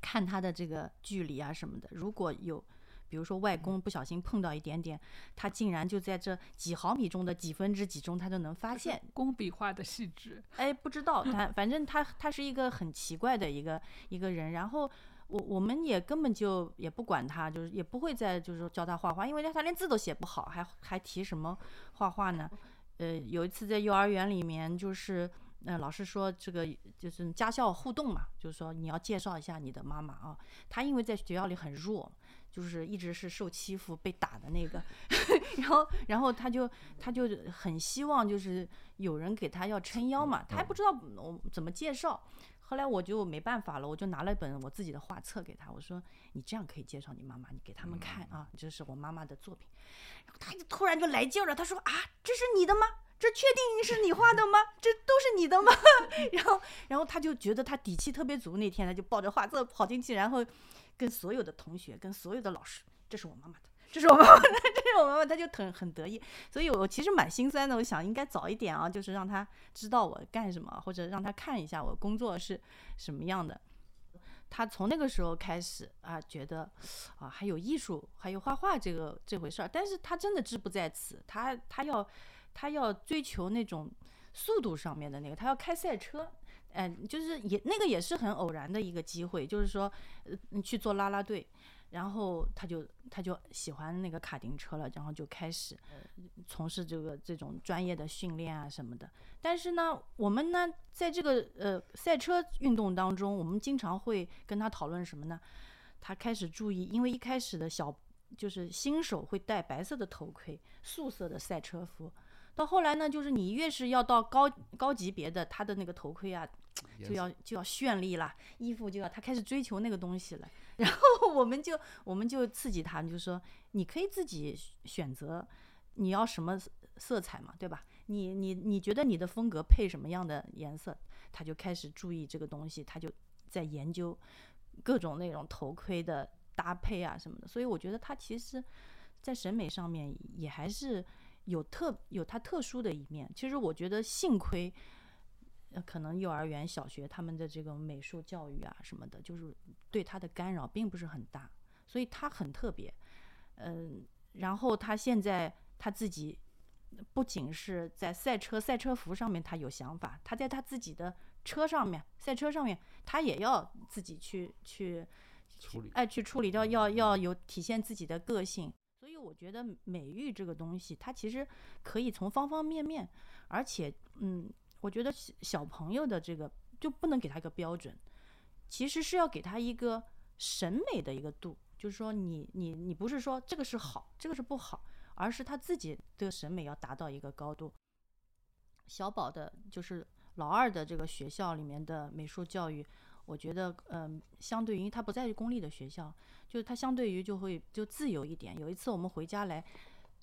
看它的这个距离啊什么的。如果有比如说外公不小心碰到一点点，他竟然就在这几毫米中的几分之几中，他就能发现。工笔画的细致，哎，不知道他，(laughs) 反正他他是一个很奇怪的一个一个人。然后我我们也根本就也不管他，就是也不会再就是教他画画，因为他连字都写不好，还还提什么画画呢？呃，有一次在幼儿园里面，就是呃老师说这个就是家校互动嘛，就是说你要介绍一下你的妈妈啊。他因为在学校里很弱。就是一直是受欺负、被打的那个，(laughs) 然后，然后他就他就很希望就是有人给他要撑腰嘛，他还不知道我怎么介绍。后来我就没办法了，我就拿了一本我自己的画册给他，我说你这样可以介绍你妈妈，你给他们看啊，这是我妈妈的作品。然后他就突然就来劲了，他说啊，这是你的吗？这确定是你画的吗？这都是你的吗？(laughs) 然后，然后他就觉得他底气特别足，那天他就抱着画册跑进去，然后。跟所有的同学，跟所有的老师，这是我妈妈的，这是我妈妈的，(laughs) 这是我妈妈，他就很很得意。所以我其实蛮心酸的，我想应该早一点啊，就是让他知道我干什么，或者让他看一下我工作是什么样的。他从那个时候开始啊，觉得啊还有艺术，还有画画这个这回事儿。但是他真的志不在此，他他要他要追求那种速度上面的那个，他要开赛车。嗯，就是也那个也是很偶然的一个机会，就是说，呃，去做拉拉队，然后他就他就喜欢那个卡丁车了，然后就开始从事这个这种专业的训练啊什么的。但是呢，我们呢在这个呃赛车运动当中，我们经常会跟他讨论什么呢？他开始注意，因为一开始的小就是新手会戴白色的头盔、素色的赛车服，到后来呢，就是你越是要到高高级别的，他的那个头盔啊。就要就要绚丽了，衣服就要他开始追求那个东西了，然后我们就我们就刺激他，就说你可以自己选择你要什么色彩嘛，对吧？你你你觉得你的风格配什么样的颜色？他就开始注意这个东西，他就在研究各种那种头盔的搭配啊什么的。所以我觉得他其实，在审美上面也还是有特有他特殊的一面。其实我觉得幸亏。呃，可能幼儿园、小学他们的这个美术教育啊什么的，就是对他的干扰并不是很大，所以他很特别。嗯，然后他现在他自己不仅是在赛车、赛车服上面他有想法，他在他自己的车上面、赛车上面，他也要自己去去处理，哎，去处理，掉要要有体现自己的个性。我觉得美育这个东西，它其实可以从方方面面，而且嗯。我觉得小朋友的这个就不能给他一个标准，其实是要给他一个审美的一个度，就是说你你你不是说这个是好，这个是不好，而是他自己的审美要达到一个高度。小宝的就是老二的这个学校里面的美术教育，我觉得嗯，相对于他不在于公立的学校，就是他相对于就会就自由一点。有一次我们回家来，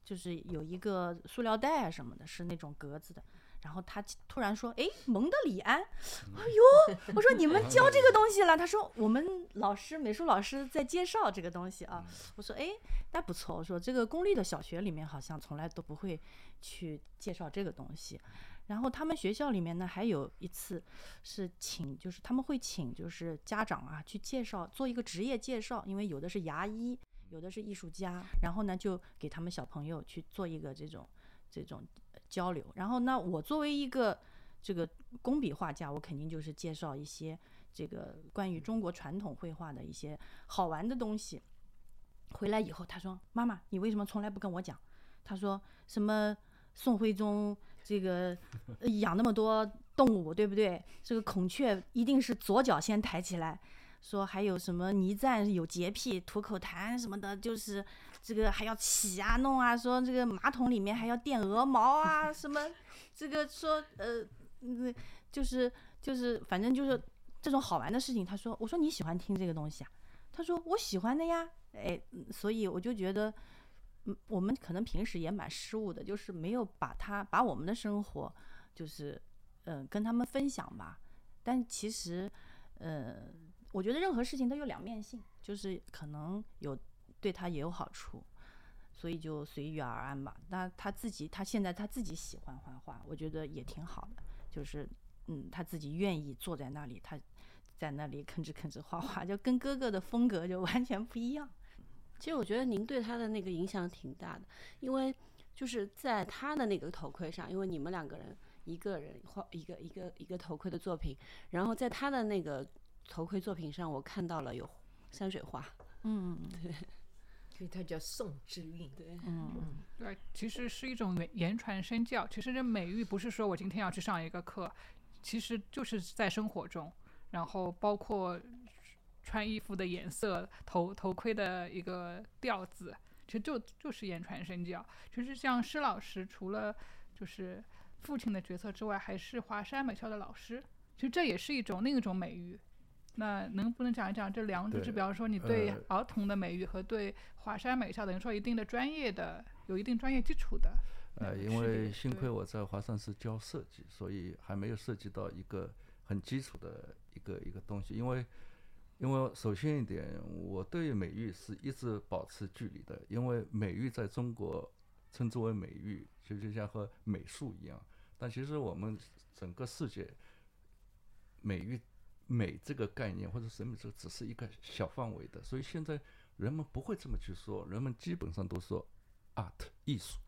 就是有一个塑料袋啊什么的，是那种格子的。然后他突然说：“哎，蒙德里安，(laughs) 哎呦！我说你们教这个东西了？他说我们老师美术老师在介绍这个东西啊。我说哎，那不错。我说这个公立的小学里面好像从来都不会去介绍这个东西。然后他们学校里面呢，还有一次是请，就是他们会请就是家长啊去介绍，做一个职业介绍，因为有的是牙医，有的是艺术家，然后呢就给他们小朋友去做一个这种这种。”交流，然后那我作为一个这个工笔画家，我肯定就是介绍一些这个关于中国传统绘画的一些好玩的东西。回来以后，他说：“妈妈，你为什么从来不跟我讲？”他说：“什么宋徽宗这个养那么多动物，对不对？这个孔雀一定是左脚先抬起来。说还有什么倪瓒有洁癖，吐口痰什么的，就是。”这个还要洗啊弄啊，说这个马桶里面还要垫鹅毛啊，什么这个说呃，那就是就是反正就是这种好玩的事情。他说，我说你喜欢听这个东西啊？他说我喜欢的呀。哎，所以我就觉得，我们可能平时也蛮失误的，就是没有把他把我们的生活就是嗯跟他们分享吧。但其实，呃，我觉得任何事情都有两面性，就是可能有。对他也有好处，所以就随遇而安吧。那他自己，他现在他自己喜欢画画，我觉得也挺好的。就是，嗯，他自己愿意坐在那里，他在那里 (laughs) 吭哧吭哧画画，就跟哥哥的风格就完全不一样。其实我觉得您对他的那个影响挺大的，因为就是在他的那个头盔上，因为你们两个人一个人画一个一个一个头盔的作品，然后在他的那个头盔作品上，我看到了有山水画，嗯，对。所以它叫宋之韵。对，嗯，对，其实是一种言言传身教。其实这美育不是说我今天要去上一个课，其实就是在生活中，然后包括穿衣服的颜色、头头盔的一个调子，其实就就是言传身教。其实像施老师，除了就是父亲的角色之外，还是华山美校的老师，其实这也是一种另一种美育。那能不能讲一讲这两者？对就比方说，你对呃儿童的美育和对华山美校等于说一定的专业的、有一定专业基础的呃，因为幸亏我在华山是教设计，所以还没有涉及到一个很基础的一个一个东西。因为，因为首先一点，我对美育是一直保持距离的，因为美育在中国称之为美育，其实就像和美术一样，但其实我们整个世界美育美这个概念或者审美这个只是一个小范围的，所以现在人们不会这么去说，人们基本上都说 art 艺术。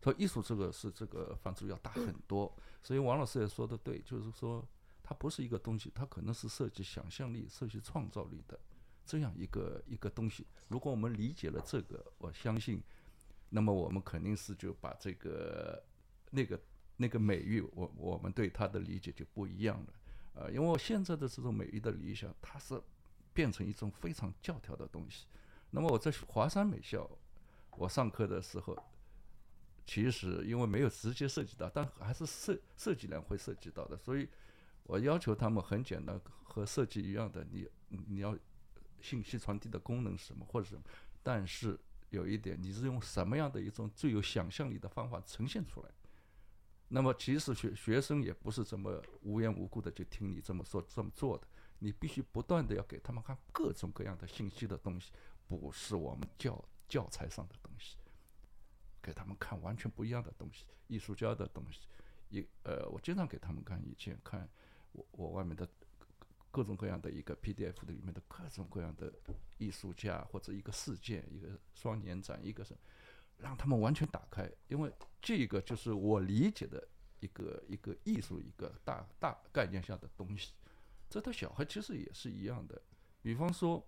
所以艺术这个是这个范畴要大很多，所以王老师也说的对，就是说它不是一个东西，它可能是涉及想象力、涉及创造力的这样一个一个东西。如果我们理解了这个，我相信，那么我们肯定是就把这个那个那个美育，我我们对它的理解就不一样了。呃，因为我现在的这种美育的理想，它是变成一种非常教条的东西。那么我在华山美校，我上课的时候。其实因为没有直接涉及到，但还是设设计人会涉及到的，所以我要求他们很简单，和设计一样的，你你要信息传递的功能是什么或者什么，但是有一点，你是用什么样的一种最有想象力的方法呈现出来。那么其实学学生也不是这么无缘无故的就听你这么说这么做的，你必须不断的要给他们看各种各样的信息的东西，不是我们教教材上的东西。给他们看完全不一样的东西，艺术家的东西。一呃，我经常给他们看以前看我我外面的各各种各样的一个 PDF 的里面的各种各样的艺术家或者一个事件，一个双年展，一个是让他们完全打开，因为这个就是我理解的一个一个艺术一个大大概念下的东西。这对小孩其实也是一样的。比方说，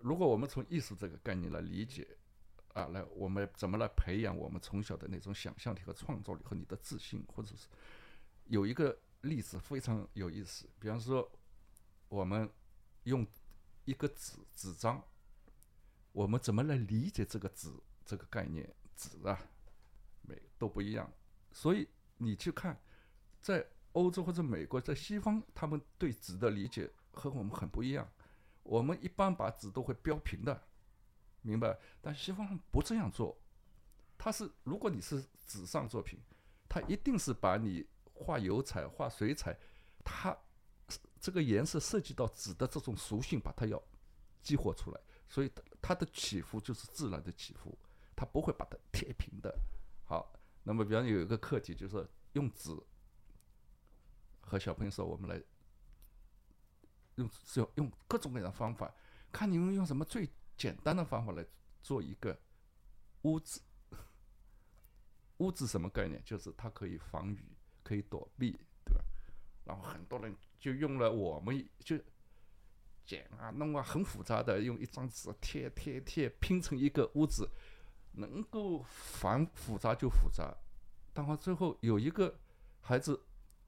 如果我们从艺术这个概念来理解。啊，来，我们怎么来培养我们从小的那种想象力和创造力和你的自信，或者是有一个例子非常有意思，比方说我们用一个纸纸张，我们怎么来理解这个纸这个概念？纸啊，每都不一样，所以你去看，在欧洲或者美国，在西方，他们对纸的理解和我们很不一样。我们一般把纸都会标平的。明白，但西方不这样做，他是如果你是纸上作品，他一定是把你画油彩、画水彩，它这个颜色涉及到纸的这种属性，把它要激活出来，所以它的起伏就是自然的起伏，它不会把它贴平的。好，那么比方有一个课题，就是用纸和小朋友说，我们来用是要用各种各样的方法，看你们用什么最。简单的方法来做一个屋子，(laughs) 屋子什么概念？就是它可以防雨，可以躲避，对吧？然后很多人就用了，我们就剪啊、弄啊，很复杂的，用一张纸贴贴贴拼成一个屋子，能够繁复杂就复杂。但到最后有一个孩子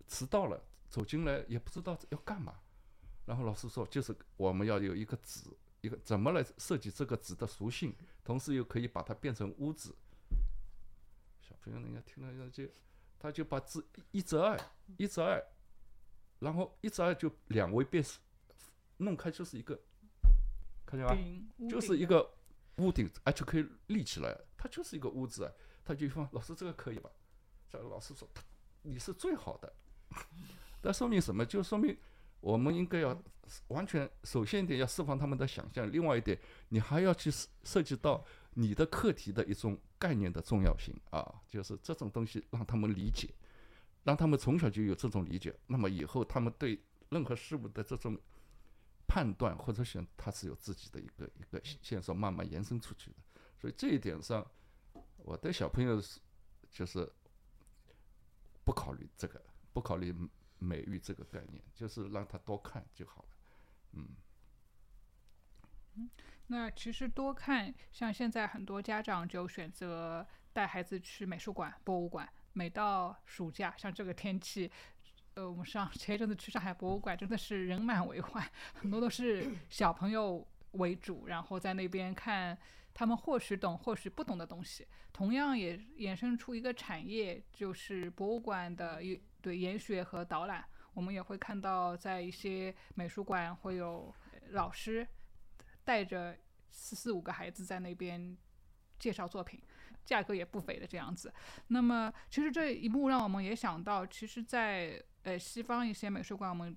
迟到了，走进来也不知道要干嘛，然后老师说，就是我们要有一个纸。一个怎么来设计这个纸的属性，同时又可以把它变成屋子。小朋友人家听了就，他就把字一折二，一折二，然后一折二就两维变，弄开就是一个，看见吧？就是一个屋顶，而且可以立起来，它就是一个屋子啊。他就说：“老师，这个可以吧？”这个老师说：“你是最好的。(laughs) ”那说明什么？就说明。我们应该要完全，首先一点要释放他们的想象，另外一点，你还要去涉及到你的课题的一种概念的重要性啊，就是这种东西让他们理解，让他们从小就有这种理解，那么以后他们对任何事物的这种判断或者选，他是有自己的一个一个线索慢慢延伸出去的。所以这一点上，我对小朋友是就是不考虑这个，不考虑美育这个概念，就是让他多看就好了。嗯。那其实多看，像现在很多家长就选择带孩子去美术馆、博物馆。每到暑假，像这个天气，呃，我们上 (laughs) 前一阵子去上海博物馆，真的是人满为患，很多都是 (coughs) 小朋友为主，然后在那边看他们或许懂、或许不懂的东西。同样也衍生出一个产业，就是博物馆的一对研学和导览。我们也会看到，在一些美术馆会有老师。带着四四五个孩子在那边介绍作品，价格也不菲的这样子。那么，其实这一幕让我们也想到，其实，在呃西方一些美术馆，我们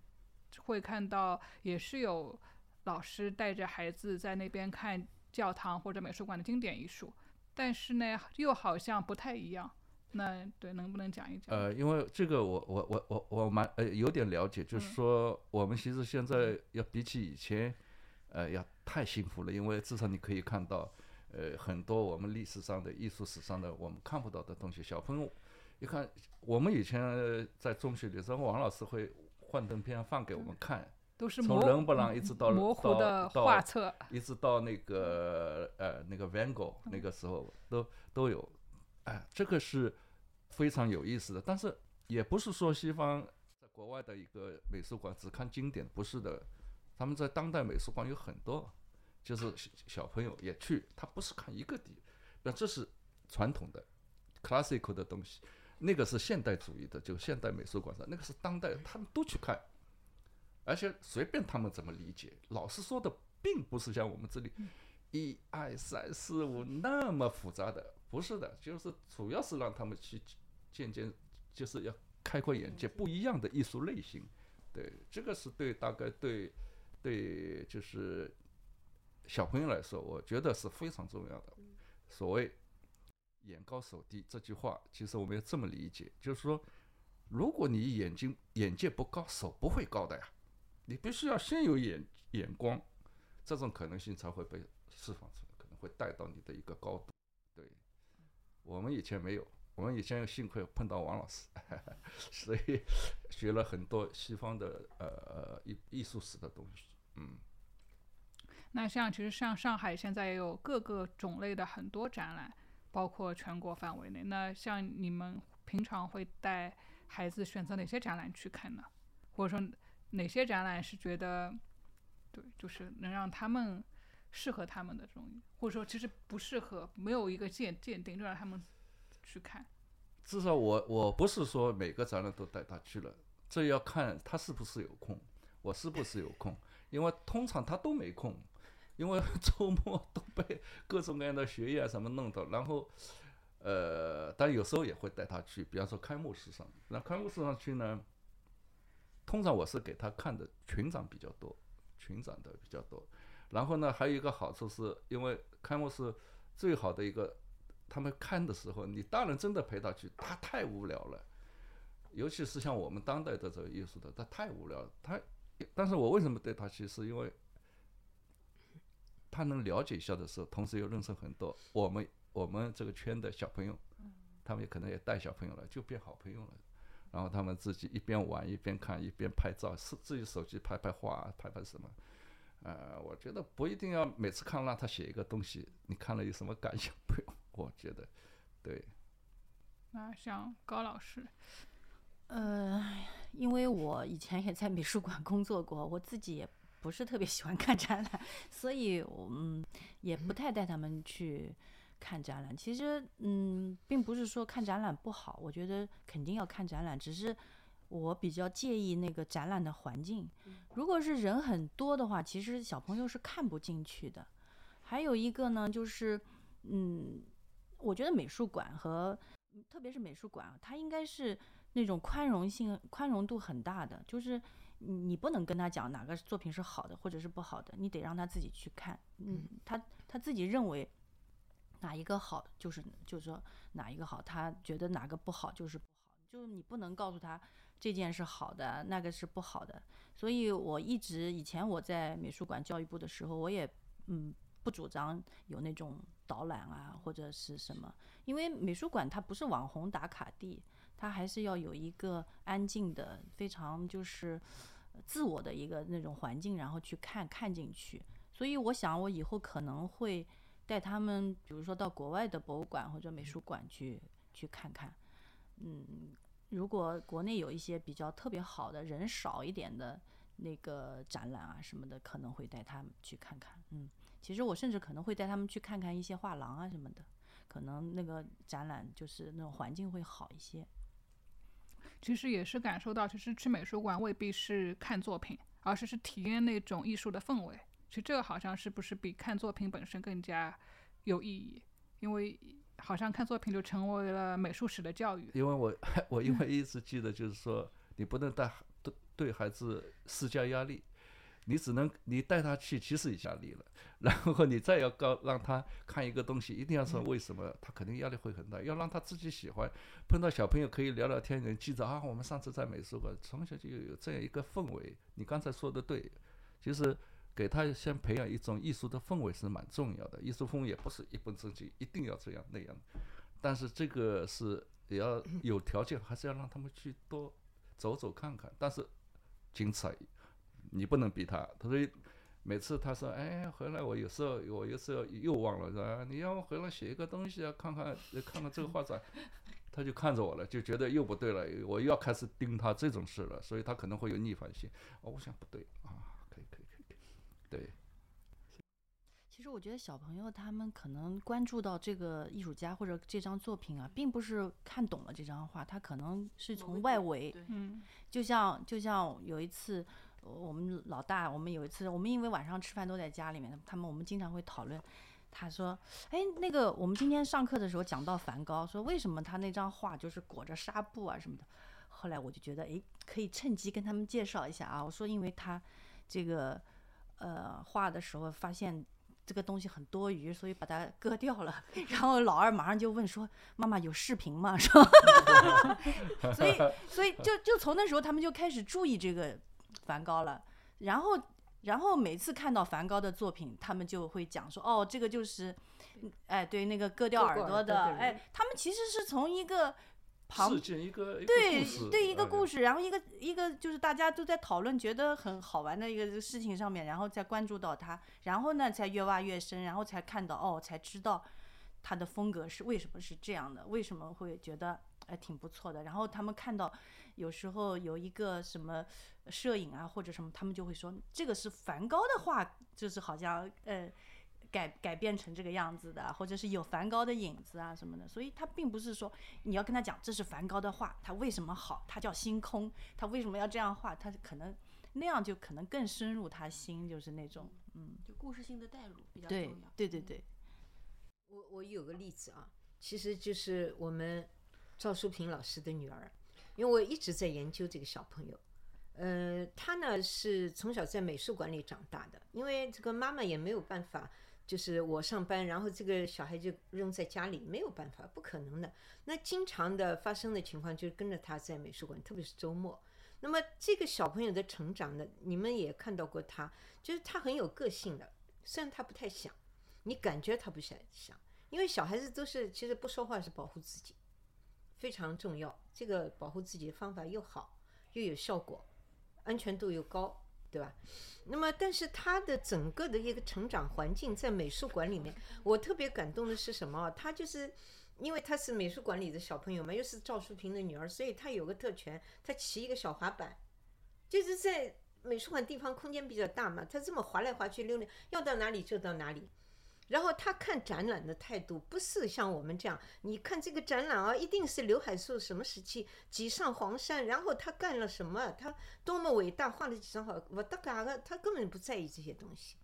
会看到也是有老师带着孩子在那边看教堂或者美术馆的经典艺术，但是呢，又好像不太一样。那对，能不能讲一讲？呃，因为这个我我我我我蛮呃有点了解，就是说我们其实现在要比起以前。呃，要太幸福了，因为至少你可以看到，呃，很多我们历史上的艺术史上的我们看不到的东西。小朋友一看，我们以前在中学的时候，王老师会幻灯片放给我们看，都是从伦勃朗一直到模糊的画册，一直到那个呃那个 Van Gogh 那个时候都都有，哎，这个是非常有意思的。但是也不是说西方在国外的一个美术馆只看经典，不是的。他们在当代美术馆有很多，就是小朋友也去，他不是看一个地，那这是传统的 classical 的东西，那个是现代主义的，就现代美术馆上，那个是当代，他们都去看，而且随便他们怎么理解，老师说的并不是像我们这里一二三四五那么复杂的，不是的，就是主要是让他们去渐渐就是要开阔眼界，不一样的艺术类型，对，这个是对大概对。对，就是小朋友来说，我觉得是非常重要的。所谓“眼高手低”这句话，其实我们要这么理解，就是说，如果你眼睛眼界不高，手不会高的呀。你必须要先有眼眼光，这种可能性才会被释放出来，可能会带到你的一个高度。对，我们以前没有，我们以前幸亏碰到王老师，(laughs) 所以学了很多西方的呃艺艺术史的东西。嗯，那像其实像上海现在也有各个种类的很多展览，包括全国范围内。那像你们平常会带孩子选择哪些展览去看呢？或者说哪些展览是觉得对，就是能让他们适合他们的这种，或者说其实不适合，没有一个鉴鉴定，就让他们去看。至少我我不是说每个展览都带他去了，这要看他是不是有空，我是不是有空。因为通常他都没空，因为 (laughs) 周末都被各种各样的学业什么弄到，然后，呃，但有时候也会带他去，比方说开幕式上。那开幕式上去呢，通常我是给他看的群展比较多，群展的比较多。然后呢，还有一个好处是，因为开幕式最好的一个，他们看的时候，你大人真的陪他去，他太无聊了，尤其是像我们当代的这个艺术的，他太无聊了，他。但是我为什么对他去？是因为他能了解一下的时候，同时又认识很多我们我们这个圈的小朋友，他们也可能也带小朋友了，就变好朋友了。然后他们自己一边玩一边看，一边拍照，是自己手机拍拍画，拍拍什么。呃，我觉得不一定要每次看让他写一个东西，你看了有什么感想？不用，我觉得，对。那像高老师。呃，因为我以前也在美术馆工作过，我自己也不是特别喜欢看展览，所以嗯，也不太带他们去看展览。其实嗯，并不是说看展览不好，我觉得肯定要看展览，只是我比较介意那个展览的环境。如果是人很多的话，其实小朋友是看不进去的。还有一个呢，就是嗯，我觉得美术馆和特别是美术馆啊，它应该是。那种宽容性、宽容度很大的，就是你不能跟他讲哪个作品是好的或者是不好的，你得让他自己去看。嗯，他他自己认为哪一个好，就是就是说哪一个好，他觉得哪个不好就是不好，就是你不能告诉他这件是好的，那个是不好的。所以我一直以前我在美术馆教育部的时候，我也嗯不主张有那种导览啊或者是什么，因为美术馆它不是网红打卡地，它还是要有一个安静的、非常就是自我的一个那种环境，然后去看看进去。所以我想，我以后可能会带他们，比如说到国外的博物馆或者美术馆去去看看。嗯，如果国内有一些比较特别好的人少一点的那个展览啊什么的，可能会带他们去看看。嗯，其实我甚至可能会带他们去看看一些画廊啊什么的，可能那个展览就是那种环境会好一些。其实也是感受到，其实去美术馆未必是看作品，而是是体验那种艺术的氛围。其实这个好像是不是比看作品本身更加有意义？因为好像看作品就成为了美术史的教育。因为我 (laughs) 我因为一直记得，就是说你不能带对对孩子施加压力，你只能你带他去，其实一下力了。然后你再要告让他看一个东西，一定要说为什么，他肯定压力会很大。要让他自己喜欢，碰到小朋友可以聊聊天，能记着啊，我们上次在美术馆，从小就有这样一个氛围。你刚才说的对，其实。给他先培养一种艺术的氛围是蛮重要的，艺术氛围也不是一本正经，一定要这样那样。但是这个是也要有条件，还是要让他们去多走走看看。但是精彩，你不能逼他。他说每次他说哎回来我有时候我有时候又忘了是吧？你要回来写一个东西啊，看看看看这个画展，(laughs) 他就看着我了，就觉得又不对了，我又要开始盯他这种事了，所以他可能会有逆反心。哦，我想不对啊。可以可以可以对，其实我觉得小朋友他们可能关注到这个艺术家或者这张作品啊，并不是看懂了这张画，他可能是从外围，嗯，就像就像有一次我们老大，我们有一次我们因为晚上吃饭都在家里面，他们我们经常会讨论，他说，哎，那个我们今天上课的时候讲到梵高，说为什么他那张画就是裹着纱布啊什么的，后来我就觉得，哎，可以趁机跟他们介绍一下啊，我说因为他这个。呃，画的时候发现这个东西很多余，所以把它割掉了。(laughs) 然后老二马上就问说：“妈妈有视频吗？”是吧？(laughs) (laughs) 所以，所以就就从那时候他们就开始注意这个梵高了。然后，然后每次看到梵高的作品，他们就会讲说：“哦，这个就是，哎，对，那个割掉耳朵的。”哎，他们其实是从一个。旁一个对对一个故事，然后一个一个就是大家都在讨论，觉得很好玩的一个事情上面，然后再关注到他，然后呢才越挖越深，然后才看到哦，才知道他的风格是为什么是这样的，为什么会觉得哎挺不错的。然后他们看到有时候有一个什么摄影啊或者什么，他们就会说这个是梵高的画，就是好像呃。改改变成这个样子的，或者是有梵高的影子啊什么的，所以他并不是说你要跟他讲这是梵高的画，他为什么好，他叫星空，他为什么要这样画，他可能那样就可能更深入他心，就是那种嗯，就故事性的带入比较重要。对对对对，我我有个例子啊，其实就是我们赵淑平老师的女儿，因为我一直在研究这个小朋友。呃，他呢是从小在美术馆里长大的，因为这个妈妈也没有办法。就是我上班，然后这个小孩就扔在家里，没有办法，不可能的。那经常的发生的情况就是跟着他在美术馆，特别是周末。那么这个小朋友的成长呢，你们也看到过他，就是他很有个性的，虽然他不太想，你感觉他不想想，因为小孩子都是其实不说话是保护自己，非常重要。这个保护自己的方法又好又有效果，安全度又高。对吧？那么，但是他的整个的一个成长环境在美术馆里面，我特别感动的是什么？他就是因为他是美术馆里的小朋友嘛，又是赵淑平的女儿，所以他有个特权，他骑一个小滑板，就是在美术馆地方空间比较大嘛，他这么滑来滑去溜溜，要到哪里就到哪里。然后他看展览的态度不是像我们这样，你看这个展览啊，一定是刘海粟什么时期挤上黄山，然后他干了什么，他多么伟大，画了几张好，我大嘎个，他根本不在意这些东西，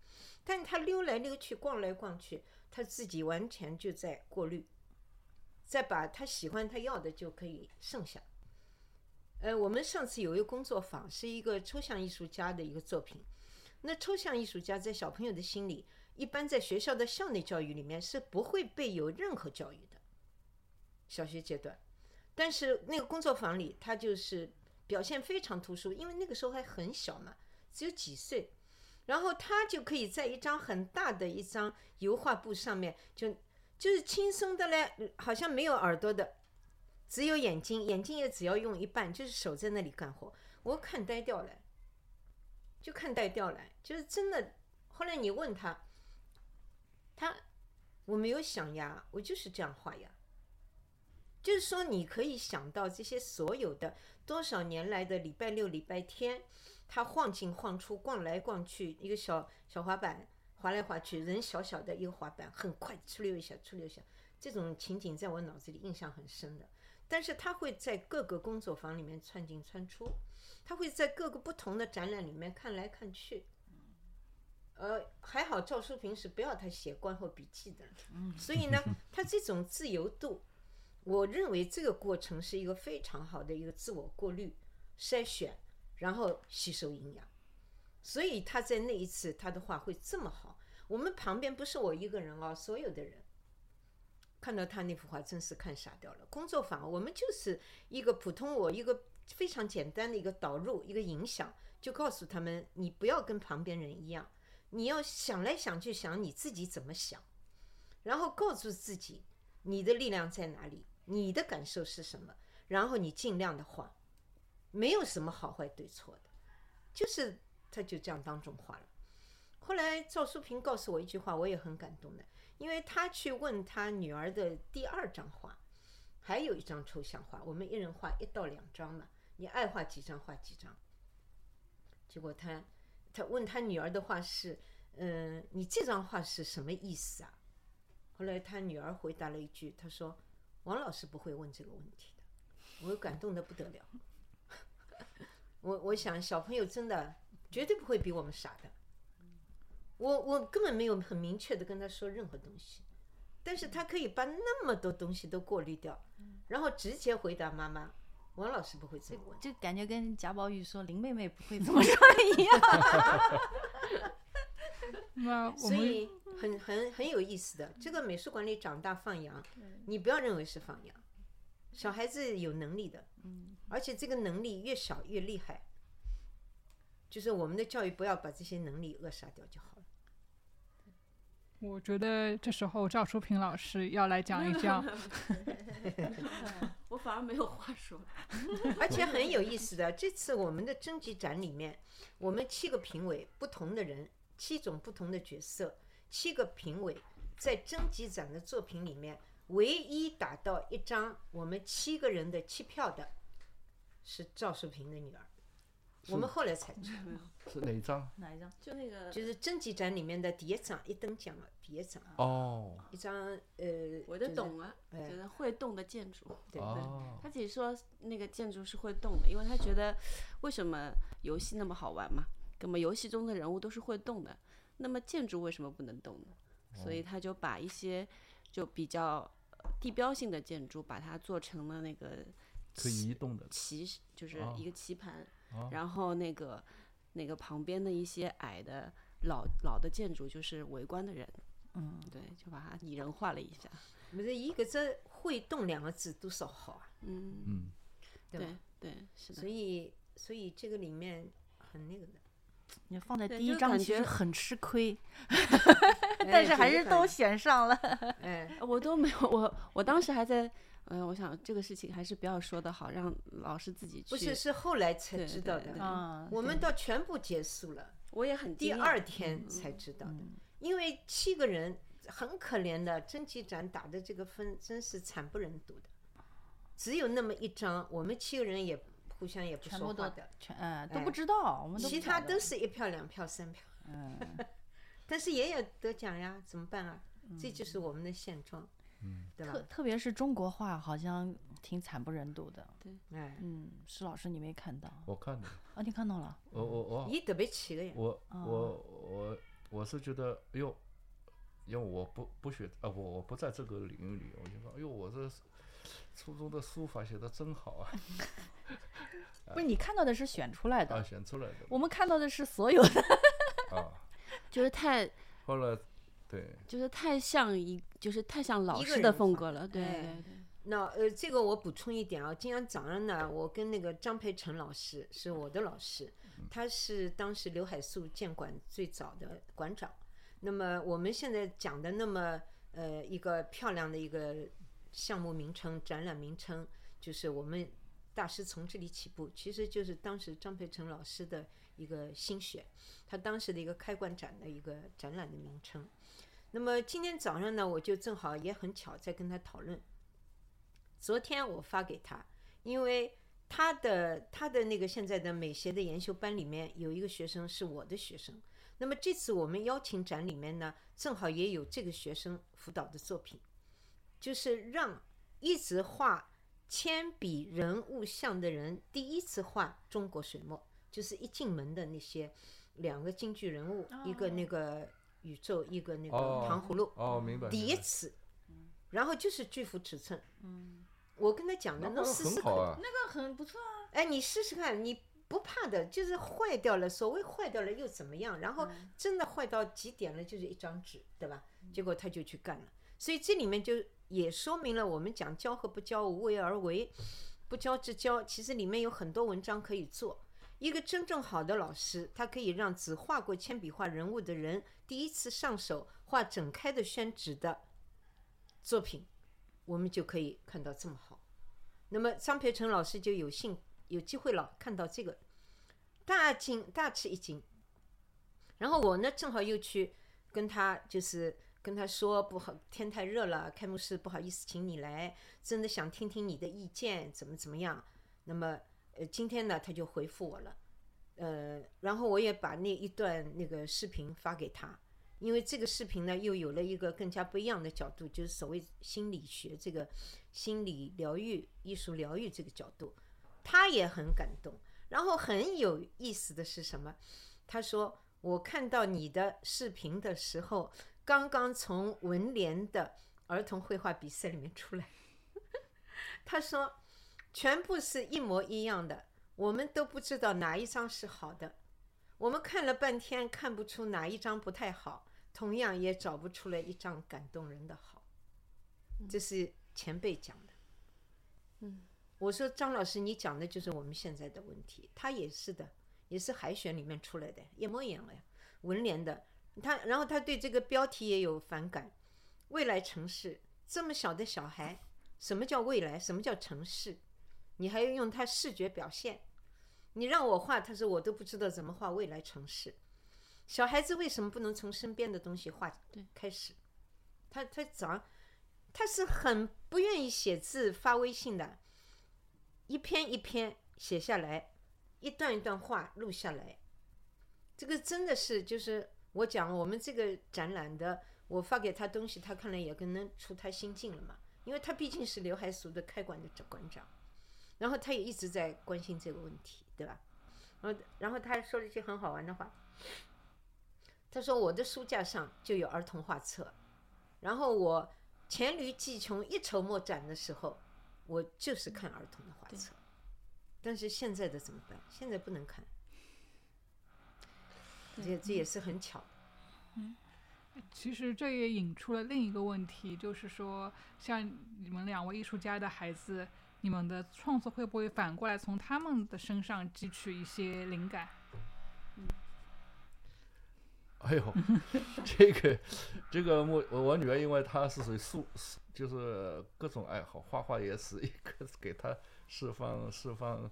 但他溜来溜去，逛来逛去，他自己完全就在过滤，再把他喜欢他要的就可以剩下。呃，我们上次有一个工作坊，是一个抽象艺术家的一个作品，那抽象艺术家在小朋友的心里。一般在学校的校内教育里面是不会被有任何教育的，小学阶段。但是那个工作坊里，他就是表现非常突出，因为那个时候还很小嘛，只有几岁，然后他就可以在一张很大的一张油画布上面，就就是轻松的嘞，好像没有耳朵的，只有眼睛，眼睛也只要用一半，就是手在那里干活，我看呆掉了，就看呆掉了，就是真的。后来你问他，他我没有想呀，我就是这样画呀。就是说，你可以想到这些所有的多少年来的礼拜六、礼拜天，他晃进晃出、逛来逛去，一个小小滑板滑来滑去，人小小的一个滑板，很快出溜一下，出溜一下，这种情景在我脑子里印象很深的。但是他会在各个工作坊里面窜进窜出，他会在各个不同的展览里面看来看去。呃，还好赵淑平是不要他写观后笔记的，所以呢，(laughs) 他这种自由度。我认为这个过程是一个非常好的一个自我过滤、筛选，然后吸收营养。所以他在那一次他的画会这么好。我们旁边不是我一个人哦，所有的人看到他那幅画真是看傻掉了。工作坊我们就是一个普通，我一个非常简单的一个导入、一个影响，就告诉他们：你不要跟旁边人一样，你要想来想去想你自己怎么想，然后告诉自己你的力量在哪里。你的感受是什么？然后你尽量的画，没有什么好坏对错的，就是他就这样当中画了。后来赵淑平告诉我一句话，我也很感动的，因为他去问他女儿的第二张画，还有一张抽象画，我们一人画一到两张嘛，你爱画几张画几张。结果他他问他女儿的话是，嗯，你这张画是什么意思啊？后来他女儿回答了一句，他说。王老师不会问这个问题的，我感动的不得了。(laughs) 我我想小朋友真的绝对不会比我们傻的。我我根本没有很明确的跟他说任何东西，但是他可以把那么多东西都过滤掉，然后直接回答妈妈。王老师不会这个问，就感觉跟贾宝玉说林妹妹不会这么说一样。(laughs) 那所以很很很有意思的，这个美术馆里长大放羊，你不要认为是放羊，小孩子有能力的，嗯，而且这个能力越小越厉害，就是我们的教育不要把这些能力扼杀掉就好了。我觉得这时候赵淑平老师要来讲一讲，我反而没有话说，(laughs) 而且很有意思的，这次我们的征集展里面，我们七个评委不同的人。七种不同的角色，七个评委在征集展的作品里面，唯一打到一张我们七个人的七票的，是赵树平的女儿。我们后来才知道是哪一张？哪一张？就那个，就是征集展里面的第一张一等奖的，第一张。哦。一张呃，我就懂了，觉得会动的建筑。对。他自己说那个建筑是会动的，因为他觉得为什么游戏那么好玩嘛。那么游戏中的人物都是会动的，那么建筑为什么不能动呢？所以他就把一些就比较地标性的建筑，把它做成了那个可以移动的棋，就是一个棋盘。然后那个那个旁边的一些矮的老老的建筑，就是围观的人。嗯，对，就把它拟人化了一下。不是一个这会动两个字多少好啊？嗯嗯，对对是的。所以所以这个里面很那个的。你放在第一张其实很吃亏，(laughs) 但是还是都选上了。哎，我都没有，我我当时还在，嗯，我想这个事情还是不要说的好，让老师自己去。不是，是后来才知道的啊。我们到全部结束了，我也很第二天才知道的，因为七个人很可怜的征集展打的这个分真是惨不忍睹的，只有那么一张，我们七个人也。互相也不说话的，全嗯都不知道，我们其他都是一票两票三票，嗯，(laughs) 但是也有得奖呀，怎么办啊？这就是我们的现状，嗯，对吧？特特别是中国画，好像挺惨不忍睹的，对，哎，嗯，施老师你没看到？我看到，啊，你看到了？我我我，你特别气的呀？我我我我是觉得，哎呦，因为我不不学啊，我我不在这个领域里，我就说，哎呦，我这。初中的书法写的真好啊！(laughs) 不是你看到的是选出来的，啊，选出来的。我们看到的是所有的。啊，(laughs) 就是太。后来，对。就是太像一，就是太像老师的风格了，对对对。那呃，这个我补充一点啊，今天早上呢，我跟那个张培成老师是我的老师，他是当时刘海粟建馆最早的馆长。那么我们现在讲的那么呃一个漂亮的一个项目名称、展览名称，就是我们大师从这里起步，其实就是当时张培成老师的一个心血，他当时的一个开馆展的一个展览的名称。那么今天早上呢，我就正好也很巧在跟他讨论。昨天我发给他，因为他的他的那个现在的美协的研修班里面有一个学生是我的学生，那么这次我们邀请展里面呢，正好也有这个学生辅导的作品，就是让一直画铅笔人物像的人第一次画中国水墨，就是一进门的那些两个京剧人物，一个那个宇宙，一个那个哦糖葫芦，哦，明白。第一次，然后就是巨幅尺寸，我跟他讲的，那能试试看。那个很不错啊。哎，你试试看，你不怕的，就是坏掉了，所谓坏掉了又怎么样？然后真的坏到极点了，就是一张纸，对吧？结果他就去干了。所以这里面就也说明了我们讲教和不教，无为而为，不教之教，其实里面有很多文章可以做。一个真正好的老师，他可以让只画过铅笔画人物的人，第一次上手画整开的宣纸的作品，我们就可以看到这么好。那么张培成老师就有幸有机会了，看到这个大惊大吃一惊。然后我呢，正好又去跟他就是跟他说，不好，天太热了，开幕式不好意思请你来，真的想听听你的意见，怎么怎么样。那么呃，今天呢，他就回复我了，呃，然后我也把那一段那个视频发给他，因为这个视频呢，又有了一个更加不一样的角度，就是所谓心理学这个心理疗愈、艺术疗愈这个角度，他也很感动。然后很有意思的是什么？他说：“我看到你的视频的时候，刚刚从文联的儿童绘画比赛里面出来。(laughs) ”他说：“全部是一模一样的，我们都不知道哪一张是好的。我们看了半天，看不出哪一张不太好，同样也找不出来一张感动人的好。”这是前辈讲的。嗯，我说张老师，你讲的就是我们现在的问题。他也是的，也是海选里面出来的，一模一样的呀。文联的，他然后他对这个标题也有反感。未来城市这么小的小孩，什么叫未来？什么叫城市？你还要用他视觉表现？你让我画，他说我都不知道怎么画未来城市。小孩子为什么不能从身边的东西画开始？他他早他是很不愿意写字发微信的，一篇一篇写下来，一段一段话录下来。这个真的是就是我讲我们这个展览的，我发给他东西，他看了也可能出他心境了嘛，因为他毕竟是刘海粟的开馆的馆长，然后他也一直在关心这个问题，对吧？然后然后他还说了一句很好玩的话，他说我的书架上就有儿童画册，然后我黔驴技穷一筹莫展的时候，我就是看儿童的画册，但是现在的怎么办？现在不能看，这这也是很巧的。其实这也引出了另一个问题，就是说，像你们两位艺术家的孩子，你们的创作会不会反过来从他们的身上汲取一些灵感？哎呦，(laughs) 这个这个我我我女儿，因为她是属于素，就是各种爱好，画画也是一个给她释放释放，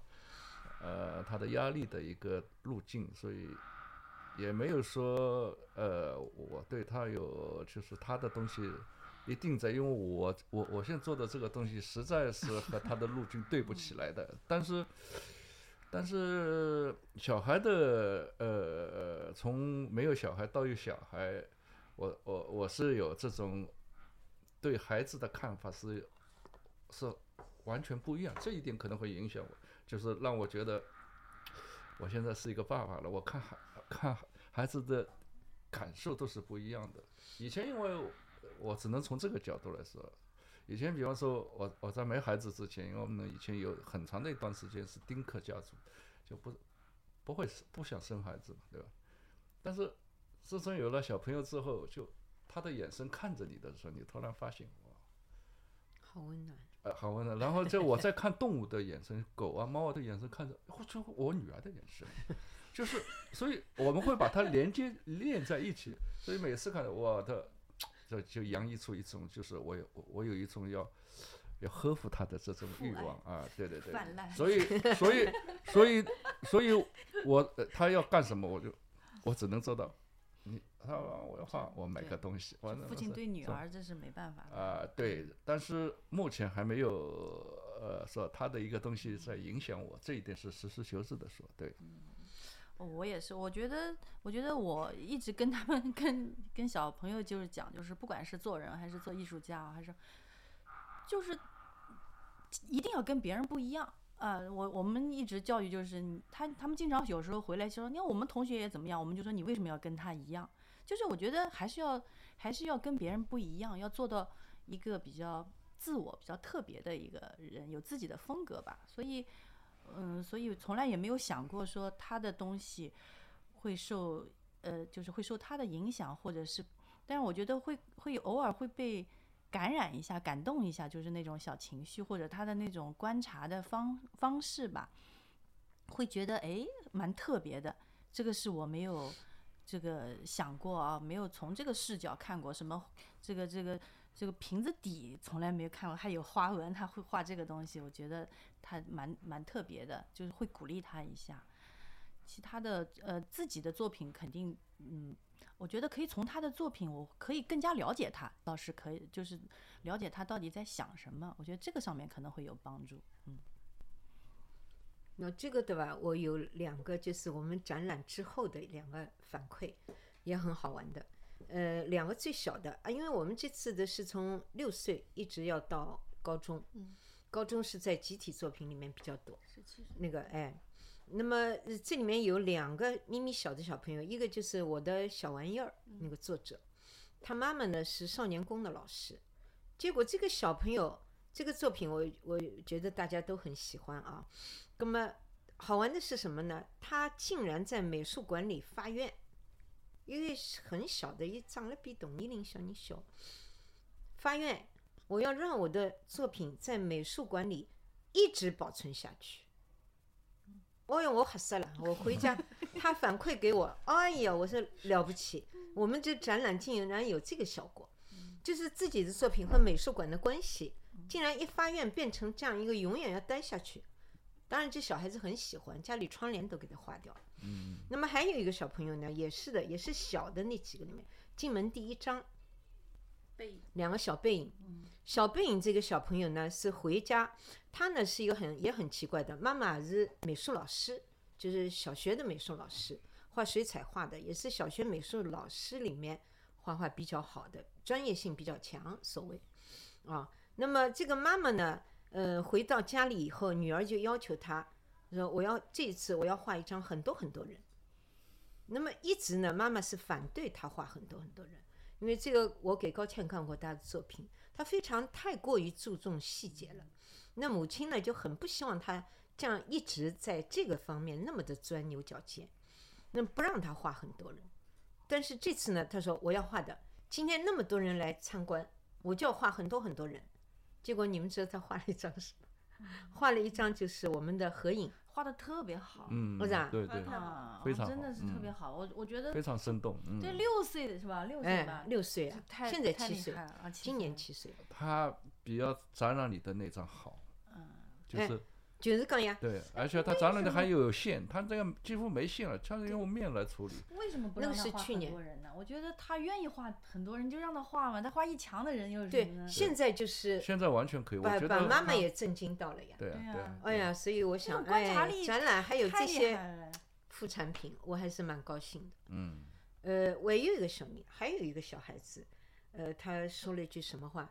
呃，她的压力的一个路径，所以也没有说呃，我对她有就是她的东西一定在，因为我我我现在做的这个东西实在是和他的路径对不起来的，但是。但是小孩的呃，从没有小孩到有小孩，我我我是有这种对孩子的看法是是完全不一样，这一点可能会影响我，就是让我觉得我现在是一个爸爸了，我看孩看孩子的感受都是不一样的。以前因为我只能从这个角度来说。以前，比方说，我我在没孩子之前，因为我们以前有很长的一段时间是丁克家族，就不不会不想生孩子嘛，对吧？但是自从有了小朋友之后，就他的眼神看着你的时候，你突然发现，哇，好温暖。呃，好温暖。然后就我在看动物的眼神，(laughs) 狗啊、猫啊的眼神看着，或者我女儿的眼神，就是，所以我们会把它连接 (laughs) 连在一起。所以每次看到我的，这就洋溢出一种，就是我有我我有一种要要呵护他的这种欲望啊，对对对。所以，所以，所以，所以我呃他要干什么，我就我只能做到。你他我要画，我买个东西。完了父亲对女儿这是没办法的。啊、对，但是目前还没有呃说他的一个东西在影响我，这一点是实事求是的说，对，我也是，我觉得，我觉得我一直跟他们跟跟小朋友就是讲，就是不管是做人还是做艺术家，还是就是一定要跟别人不一样。啊、我我们一直教育就是他他们经常有时候回来就说，你看我们同学也怎么样，我们就说你为什么要跟他一样？就是我觉得还是要还是要跟别人不一样，要做到一个比较自我、比较特别的一个人，有自己的风格吧。所以，嗯，所以从来也没有想过说他的东西会受呃，就是会受他的影响，或者是，但是我觉得会会偶尔会被感染一下、感动一下，就是那种小情绪或者他的那种观察的方方式吧，会觉得哎蛮特别的。这个是我没有这个想过啊，没有从这个视角看过什么这个这个这个瓶子底从来没有看过，还有花纹，他会画这个东西，我觉得他蛮蛮特别的，就是会鼓励他一下。其他的呃自己的作品肯定嗯，我觉得可以从他的作品，我可以更加了解他，倒是可以，就是了解他到底在想什么，我觉得这个上面可能会有帮助。嗯，那这个对吧？我有两个，就是我们展览之后的两个反馈，也很好玩的。呃，两个最小的啊，因为我们这次的是从六岁一直要到高中，高中是在集体作品里面比较多。那个哎，那么呃这里面有两个咪咪小的小朋友，一个就是我的小玩意儿那个作者，他妈妈呢是少年宫的老师，结果这个小朋友这个作品我我觉得大家都很喜欢啊。那么好玩的是什么呢？他竟然在美术馆里发愿，因为是很小的，也长得比同年龄小人小，发愿我要让我的作品在美术馆里一直保存下去。哦哟，我吓死了！我回家，他反馈给我，哎呀，我说了不起，我们这展览竟然有这个效果，就是自己的作品和美术馆的关系，竟然一发愿变成这样一个永远要待下去。当然，这小孩子很喜欢，家里窗帘都给他画掉了。嗯。那么还有一个小朋友呢，也是的，也是小的那几个里面，进门第一章，背影两个小背影。小背影这个小朋友呢是回家，他呢是一个很也很奇怪的，妈妈是美术老师，就是小学的美术老师，画水彩画的，也是小学美术老师里面画画比较好的，专业性比较强，所谓啊。那么这个妈妈呢，呃，回到家里以后，女儿就要求她说：“我要这一次我要画一张很多很多人。”那么一直呢，妈妈是反对他画很多很多人，因为这个我给高倩看过他的作品，她非常太过于注重细节了。那母亲呢就很不希望他这样一直在这个方面那么的钻牛角尖，那不让他画很多人。但是这次呢，她说我要画的，今天那么多人来参观，我就要画很多很多人。结果你们知道她画了一张什么？(laughs) 画了一张就是我们的合影，画的特别好，嗯，对对，啊，非常真的是特别嗯好。我我觉得非常生动，嗯，这六岁的是吧？六岁吧。哎，，六岁啊，太现在七岁今年七岁，他比较展览里的那张好，嗯，哎就是就是讲呀，对，而且他展览的还有线，他这个几乎没线了，全是用面来处理。为什么不让他画很是去年多人呢？我觉得他愿意画很多人，就让他画嘛。他画一墙的人又是什对？现在就是现在完全可以，我觉得他妈妈也震惊到了呀。对啊对啊对啊，哎呀，所以我想，观察哎，力展览还有这些副产品，我还是蛮高兴的。嗯，呃，我也有一个小米，还有一个小孩子，呃，他说了一句什么话？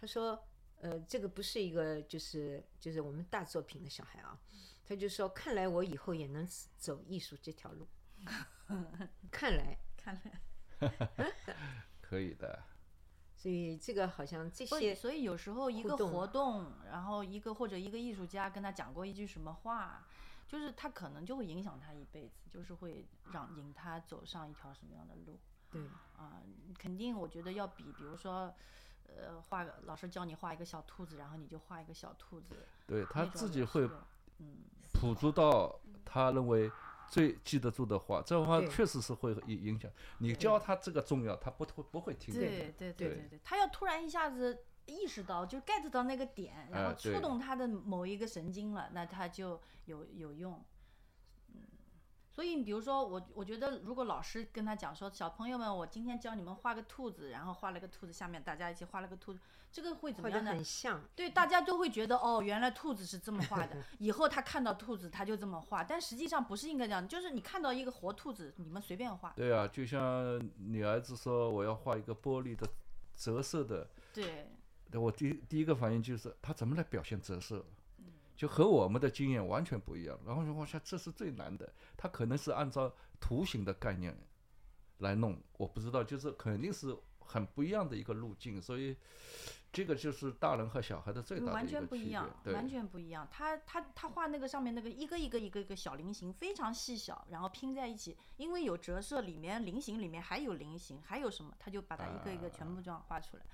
他说，呃，这个不是一个就是就是我们大作品的小孩啊，他就说，看来我以后也能走艺术这条路。(laughs) 看来，看来 (laughs) 可以的。所以这个好像这，些所以有时候一个活动，然后一个或者一个艺术家跟他讲过一句什么话，就是他可能就会影响他一辈子，就是会让引他走上一条什么样的路对啊、肯定我觉得要比，比如说，呃画个老师教你画一个小兔子，然后你就画一个小兔子，对他自己会嗯捕捉到他认为最记得住的话，这话对确实是会影影响。你教他这个重要，他不会不会听。对对对对对对，他要突然一下子意识到，就 get 到那个点，然后触动他的某一个神经了，那他就有有用。嗯，所以你比如说我，我觉得如果老师跟他讲说，小朋友们，我今天教你们画个兔子，然后画了个兔子，下面大家一起画了个兔子，这个会怎么样呢？很像，对，大家都会觉得哦，原来兔子是这么画的。(laughs) 以后他看到兔子，他就这么画。但实际上不是应该这样，就是你看到一个活兔子，你们随便画。对啊，就像你儿子说我要画一个玻璃的折射的，对，对我第第一个反应就是他怎么来表现折射，就和我们的经验完全不一样。然后说我想这是最难的，他可能是按照图形的概念来弄，我不知道，就是肯定是很不一样的一个路径，所以这个就是大人和小孩的最大的完一个区别全不一样，完全不一样。他他他画那个上面那个一个一个一个一个小菱形，非常细小，然后拼在一起，因为有折射，里面菱形里面还有菱形，还有什么，他就把它一个一个全部这样画出来。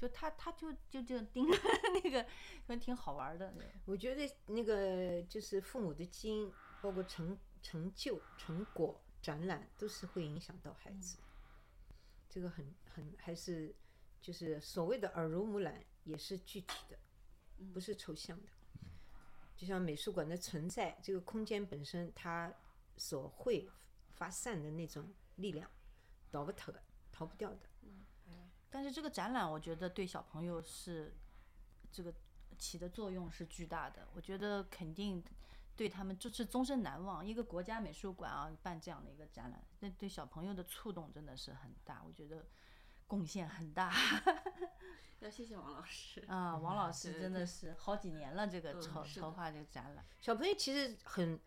就他他就就这样盯着 (laughs) 那个，还挺好玩的。我觉得那个就是父母的基因，包括成成就、成果、展览，都是会影响到孩子。这个很很还是就是所谓的耳濡目染，也是具体的，不是抽象的。就像美术馆的存在，这个空间本身它所会发散的那种力量，逃不脱的，逃不掉的。但是这个展览，我觉得对小朋友是这个起的作用是巨大的。我觉得肯定对他们就是终身难忘。一个国家美术馆啊办这样的一个展览，那对小朋友的触动真的是很大。我觉得贡献很大 (laughs) 要谢谢王老师。啊！王老师真的是好几年了，这个嗯筹筹划这个展览。小朋友其实很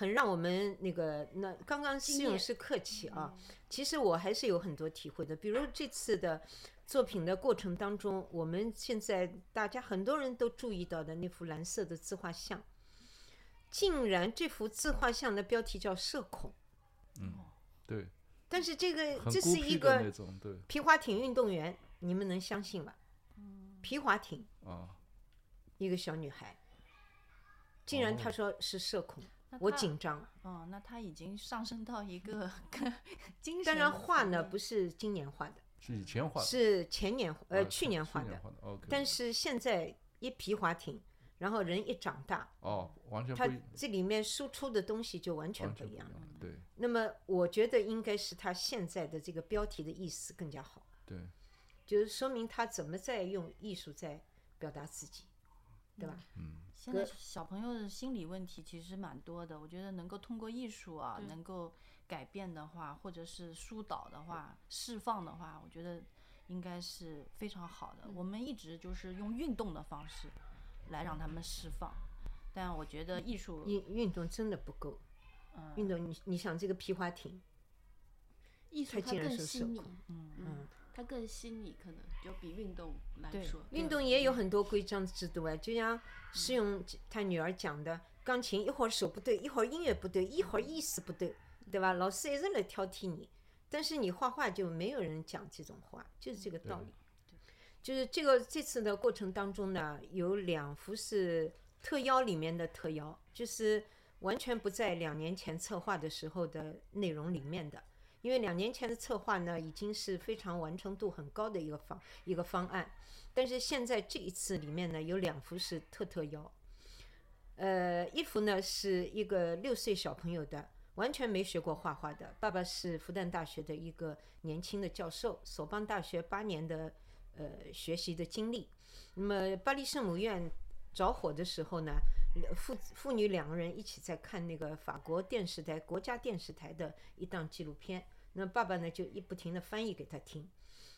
很让我们那个那刚刚思勇是客气啊，其实我还是有很多体会的。比如这次的作品的过程当中，我们现在大家很多人都注意到的那幅蓝色的自画像，竟然这幅自画像的标题叫“社恐嗯对，”，但是这个这是一个皮划艇运动员，你们能相信吗？皮划艇啊，一个小女孩，竟然她说是社恐，那我紧张。哦，那他已经上升到一个 (laughs) 精神。当然画呢不是今年画的，是以前画的，是前年呃啊去年画的，但是现在一皮划艇，然后人一长大，哦，完全它不一这里面输出的东西就完全不一样了。样，对那么我觉得应该是他现在的这个标题的意思更加好，对就是说明他怎么在用艺术在表达自己，对吧？现在小朋友的心理问题其实蛮多的，我觉得能够通过艺术啊，能够改变的话，或者是疏导的话、释放的话，我觉得应该是非常好的。我们一直就是用运动的方式来让他们释放，但我觉得艺术，运运动真的不够，嗯。运动你你想这个皮划艇，艺术它更细腻嗯。嗯，它更细腻，可能就比运动来对说，运动也有很多规章制度啊，就像施勇他女儿讲的，钢琴一会儿手不对，一会儿音乐不对，一会儿意思不对，对吧？老师一直来挑剔你，但是你画画就没有人讲这种话，就是这个道理。就是这个这次的过程当中呢，有两幅是特邀里面的特邀，就是完全不在两年前策划的时候的内容里面的。因为两年前的策划呢，已经是非常完成度很高的一个方一个方案，但是现在这一次里面呢，有两幅是特特邀，呃，一幅呢是一个六岁小朋友的，完全没学过画画的，爸爸是复旦大学的一个年轻的教授，索邦大学八年的呃学习的经历。那么巴黎圣母院着火的时候呢，父父女两个人一起在看那个法国电视台国家电视台的一档纪录片，那爸爸呢就一不停的翻译给他听。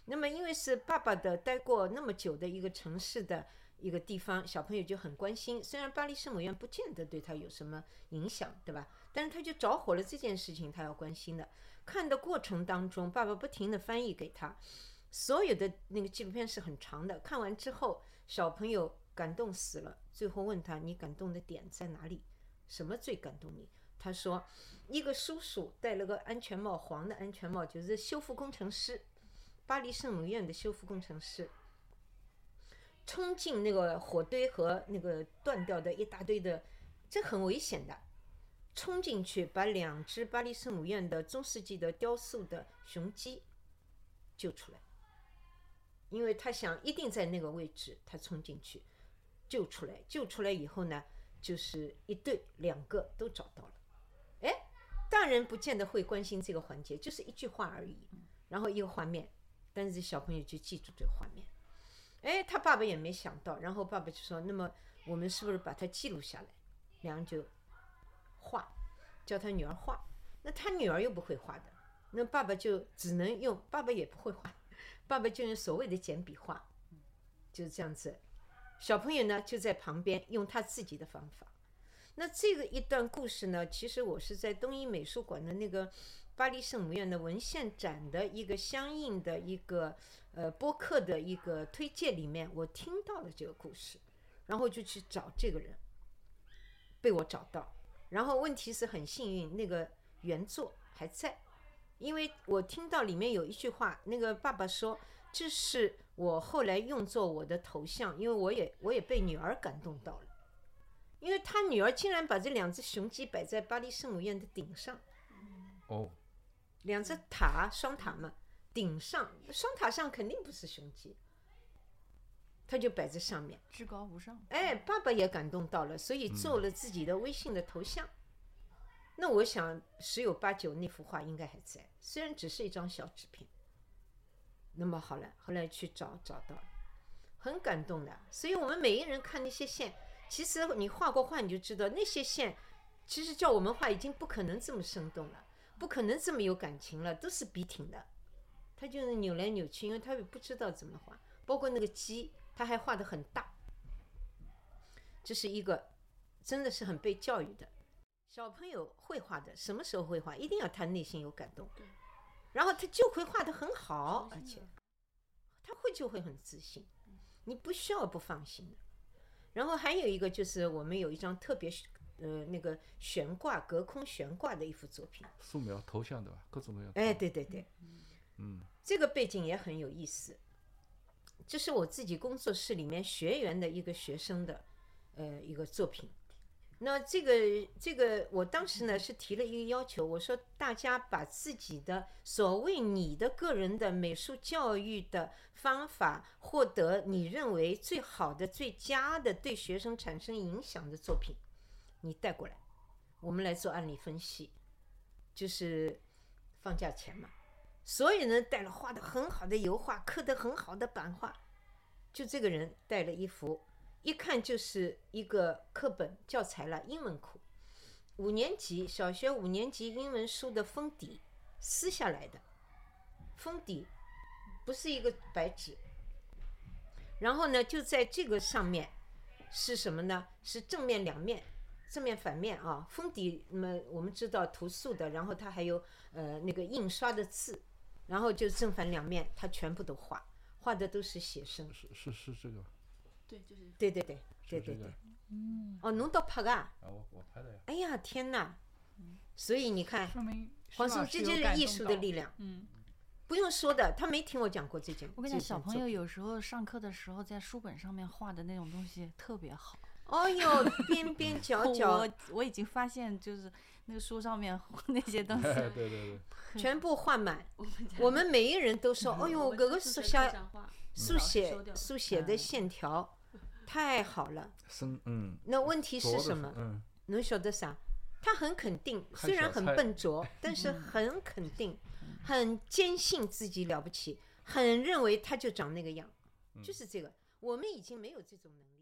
那么因为是爸爸的待过那么久的一个城市的一个地方，小朋友就很关心。虽然巴黎圣母院不见得对他有什么影响，对吧？但是他就着火了这件事情，他要关心的。看的过程当中，爸爸不停的翻译给他，所有的那个纪录片是很长的。看完之后，小朋友感动死了。最后问他：“你感动的点在哪里？什么最感动你？”他说：“一个叔叔戴了个安全帽，黄的安全帽，就是修复工程师，巴黎圣母院的修复工程师。冲进那个火堆和那个断掉的一大堆的，这很危险的。冲进去把两只巴黎圣母院的中世纪的雕塑的雄鸡救出来，因为他想一定在那个位置，他冲进去救出来，救出来以后呢，就是一对两个都找到了。哎，大人不见得会关心这个环节，就是一句话而已，然后一个画面，但是小朋友就记住这个画面。哎，他爸爸也没想到，然后爸爸就说：“那么我们是不是把它记录下来？”两人就画，叫他女儿画。那他女儿又不会画的，那爸爸就只能用，爸爸也不会画，爸爸就用所谓的简笔画，就是这样子。小朋友呢就在旁边用他自己的方法。那这个一段故事呢，其实我是在东一美术馆的那个巴黎圣母院的文献展的一个相应的一个呃播客的一个推荐里面，我听到了这个故事，然后就去找这个人，被我找到。然后问题是很幸运，那个原作还在，因为我听到里面有一句话，那个爸爸说这是我后来用作我的头像，因为我也我也被女儿感动到了。因为他女儿竟然把这两只雄鸡摆在巴黎圣母院的顶上，哦，两只塔双塔嘛，顶上双塔上肯定不是雄鸡，他就摆在上面。至高无上。哎，爸爸也感动到了，所以做了自己的微信的头像。那我想十有八九那幅画应该还在，虽然只是一张小纸片。那么好了，后来去找找到，很感动的。所以我们每一个人看那些线。其实你画过画，你就知道那些线，其实叫我们画已经不可能这么生动了，不可能这么有感情了，都是笔挺的，他就是扭来扭去，因为他也不知道怎么画。包括那个鸡，他还画的很大，这是一个真的是很被教育的小朋友会画的。什么时候会画？一定要他内心有感动，然后他就会画的很好，而且他会就会很自信，你不需要不放心的。然后还有一个就是我们有一张特别呃那个悬挂隔空悬挂的一幅作品，素描头像对吧？各种各样。哎，对对对，嗯，这个背景也很有意思。这是我自己工作室里面学员的一个学生的呃一个作品。那这个这个我当时呢是提了一个要求，我说大家把自己的所谓你的个人的美术教育的方法，获得你认为最好的、最佳的对学生产生影响的作品，你带过来，我们来做案例分析。就是放假前嘛，所有人带了画的很好的油画，刻的很好的版画，就这个人带了一幅。一看就是一个课本教材了，英文课，五年级小学五年级英文书的封底撕下来的，封底不是一个白纸，然后呢就在这个上面是什么呢？是正面两面，正面反面啊，封底那么我们知道涂塑的，然后它还有呃那个印刷的字，然后就正反两面它全部都画，画的都是写生，是是是这个。对，就是对对对对对对，嗯，哦，侬都拍啊？啊，我我拍的呀。哎呀，天哪！所以你看，说明黄松，这就是艺术的力量。嗯，不用说的，他没听我讲过这件。我跟你讲，小朋友有时候上课的时候在书本上面画的那种东西特别好。哦哟，边 (laughs) 边角角，我我已经发现，就是那个书上面那些东西，(laughs) 对对对，全部画满。(laughs) 我们每一人都说，哦哟，这个书写书写书写的线条。太好了，(laughs) 嗯，那问题是什么？嗯，能晓得啥？他很肯定，虽然很笨拙，(laughs) 但是很肯定，很坚信自己了不起，很认为他就长那个样，就是这个。我们已经没有这种能力了。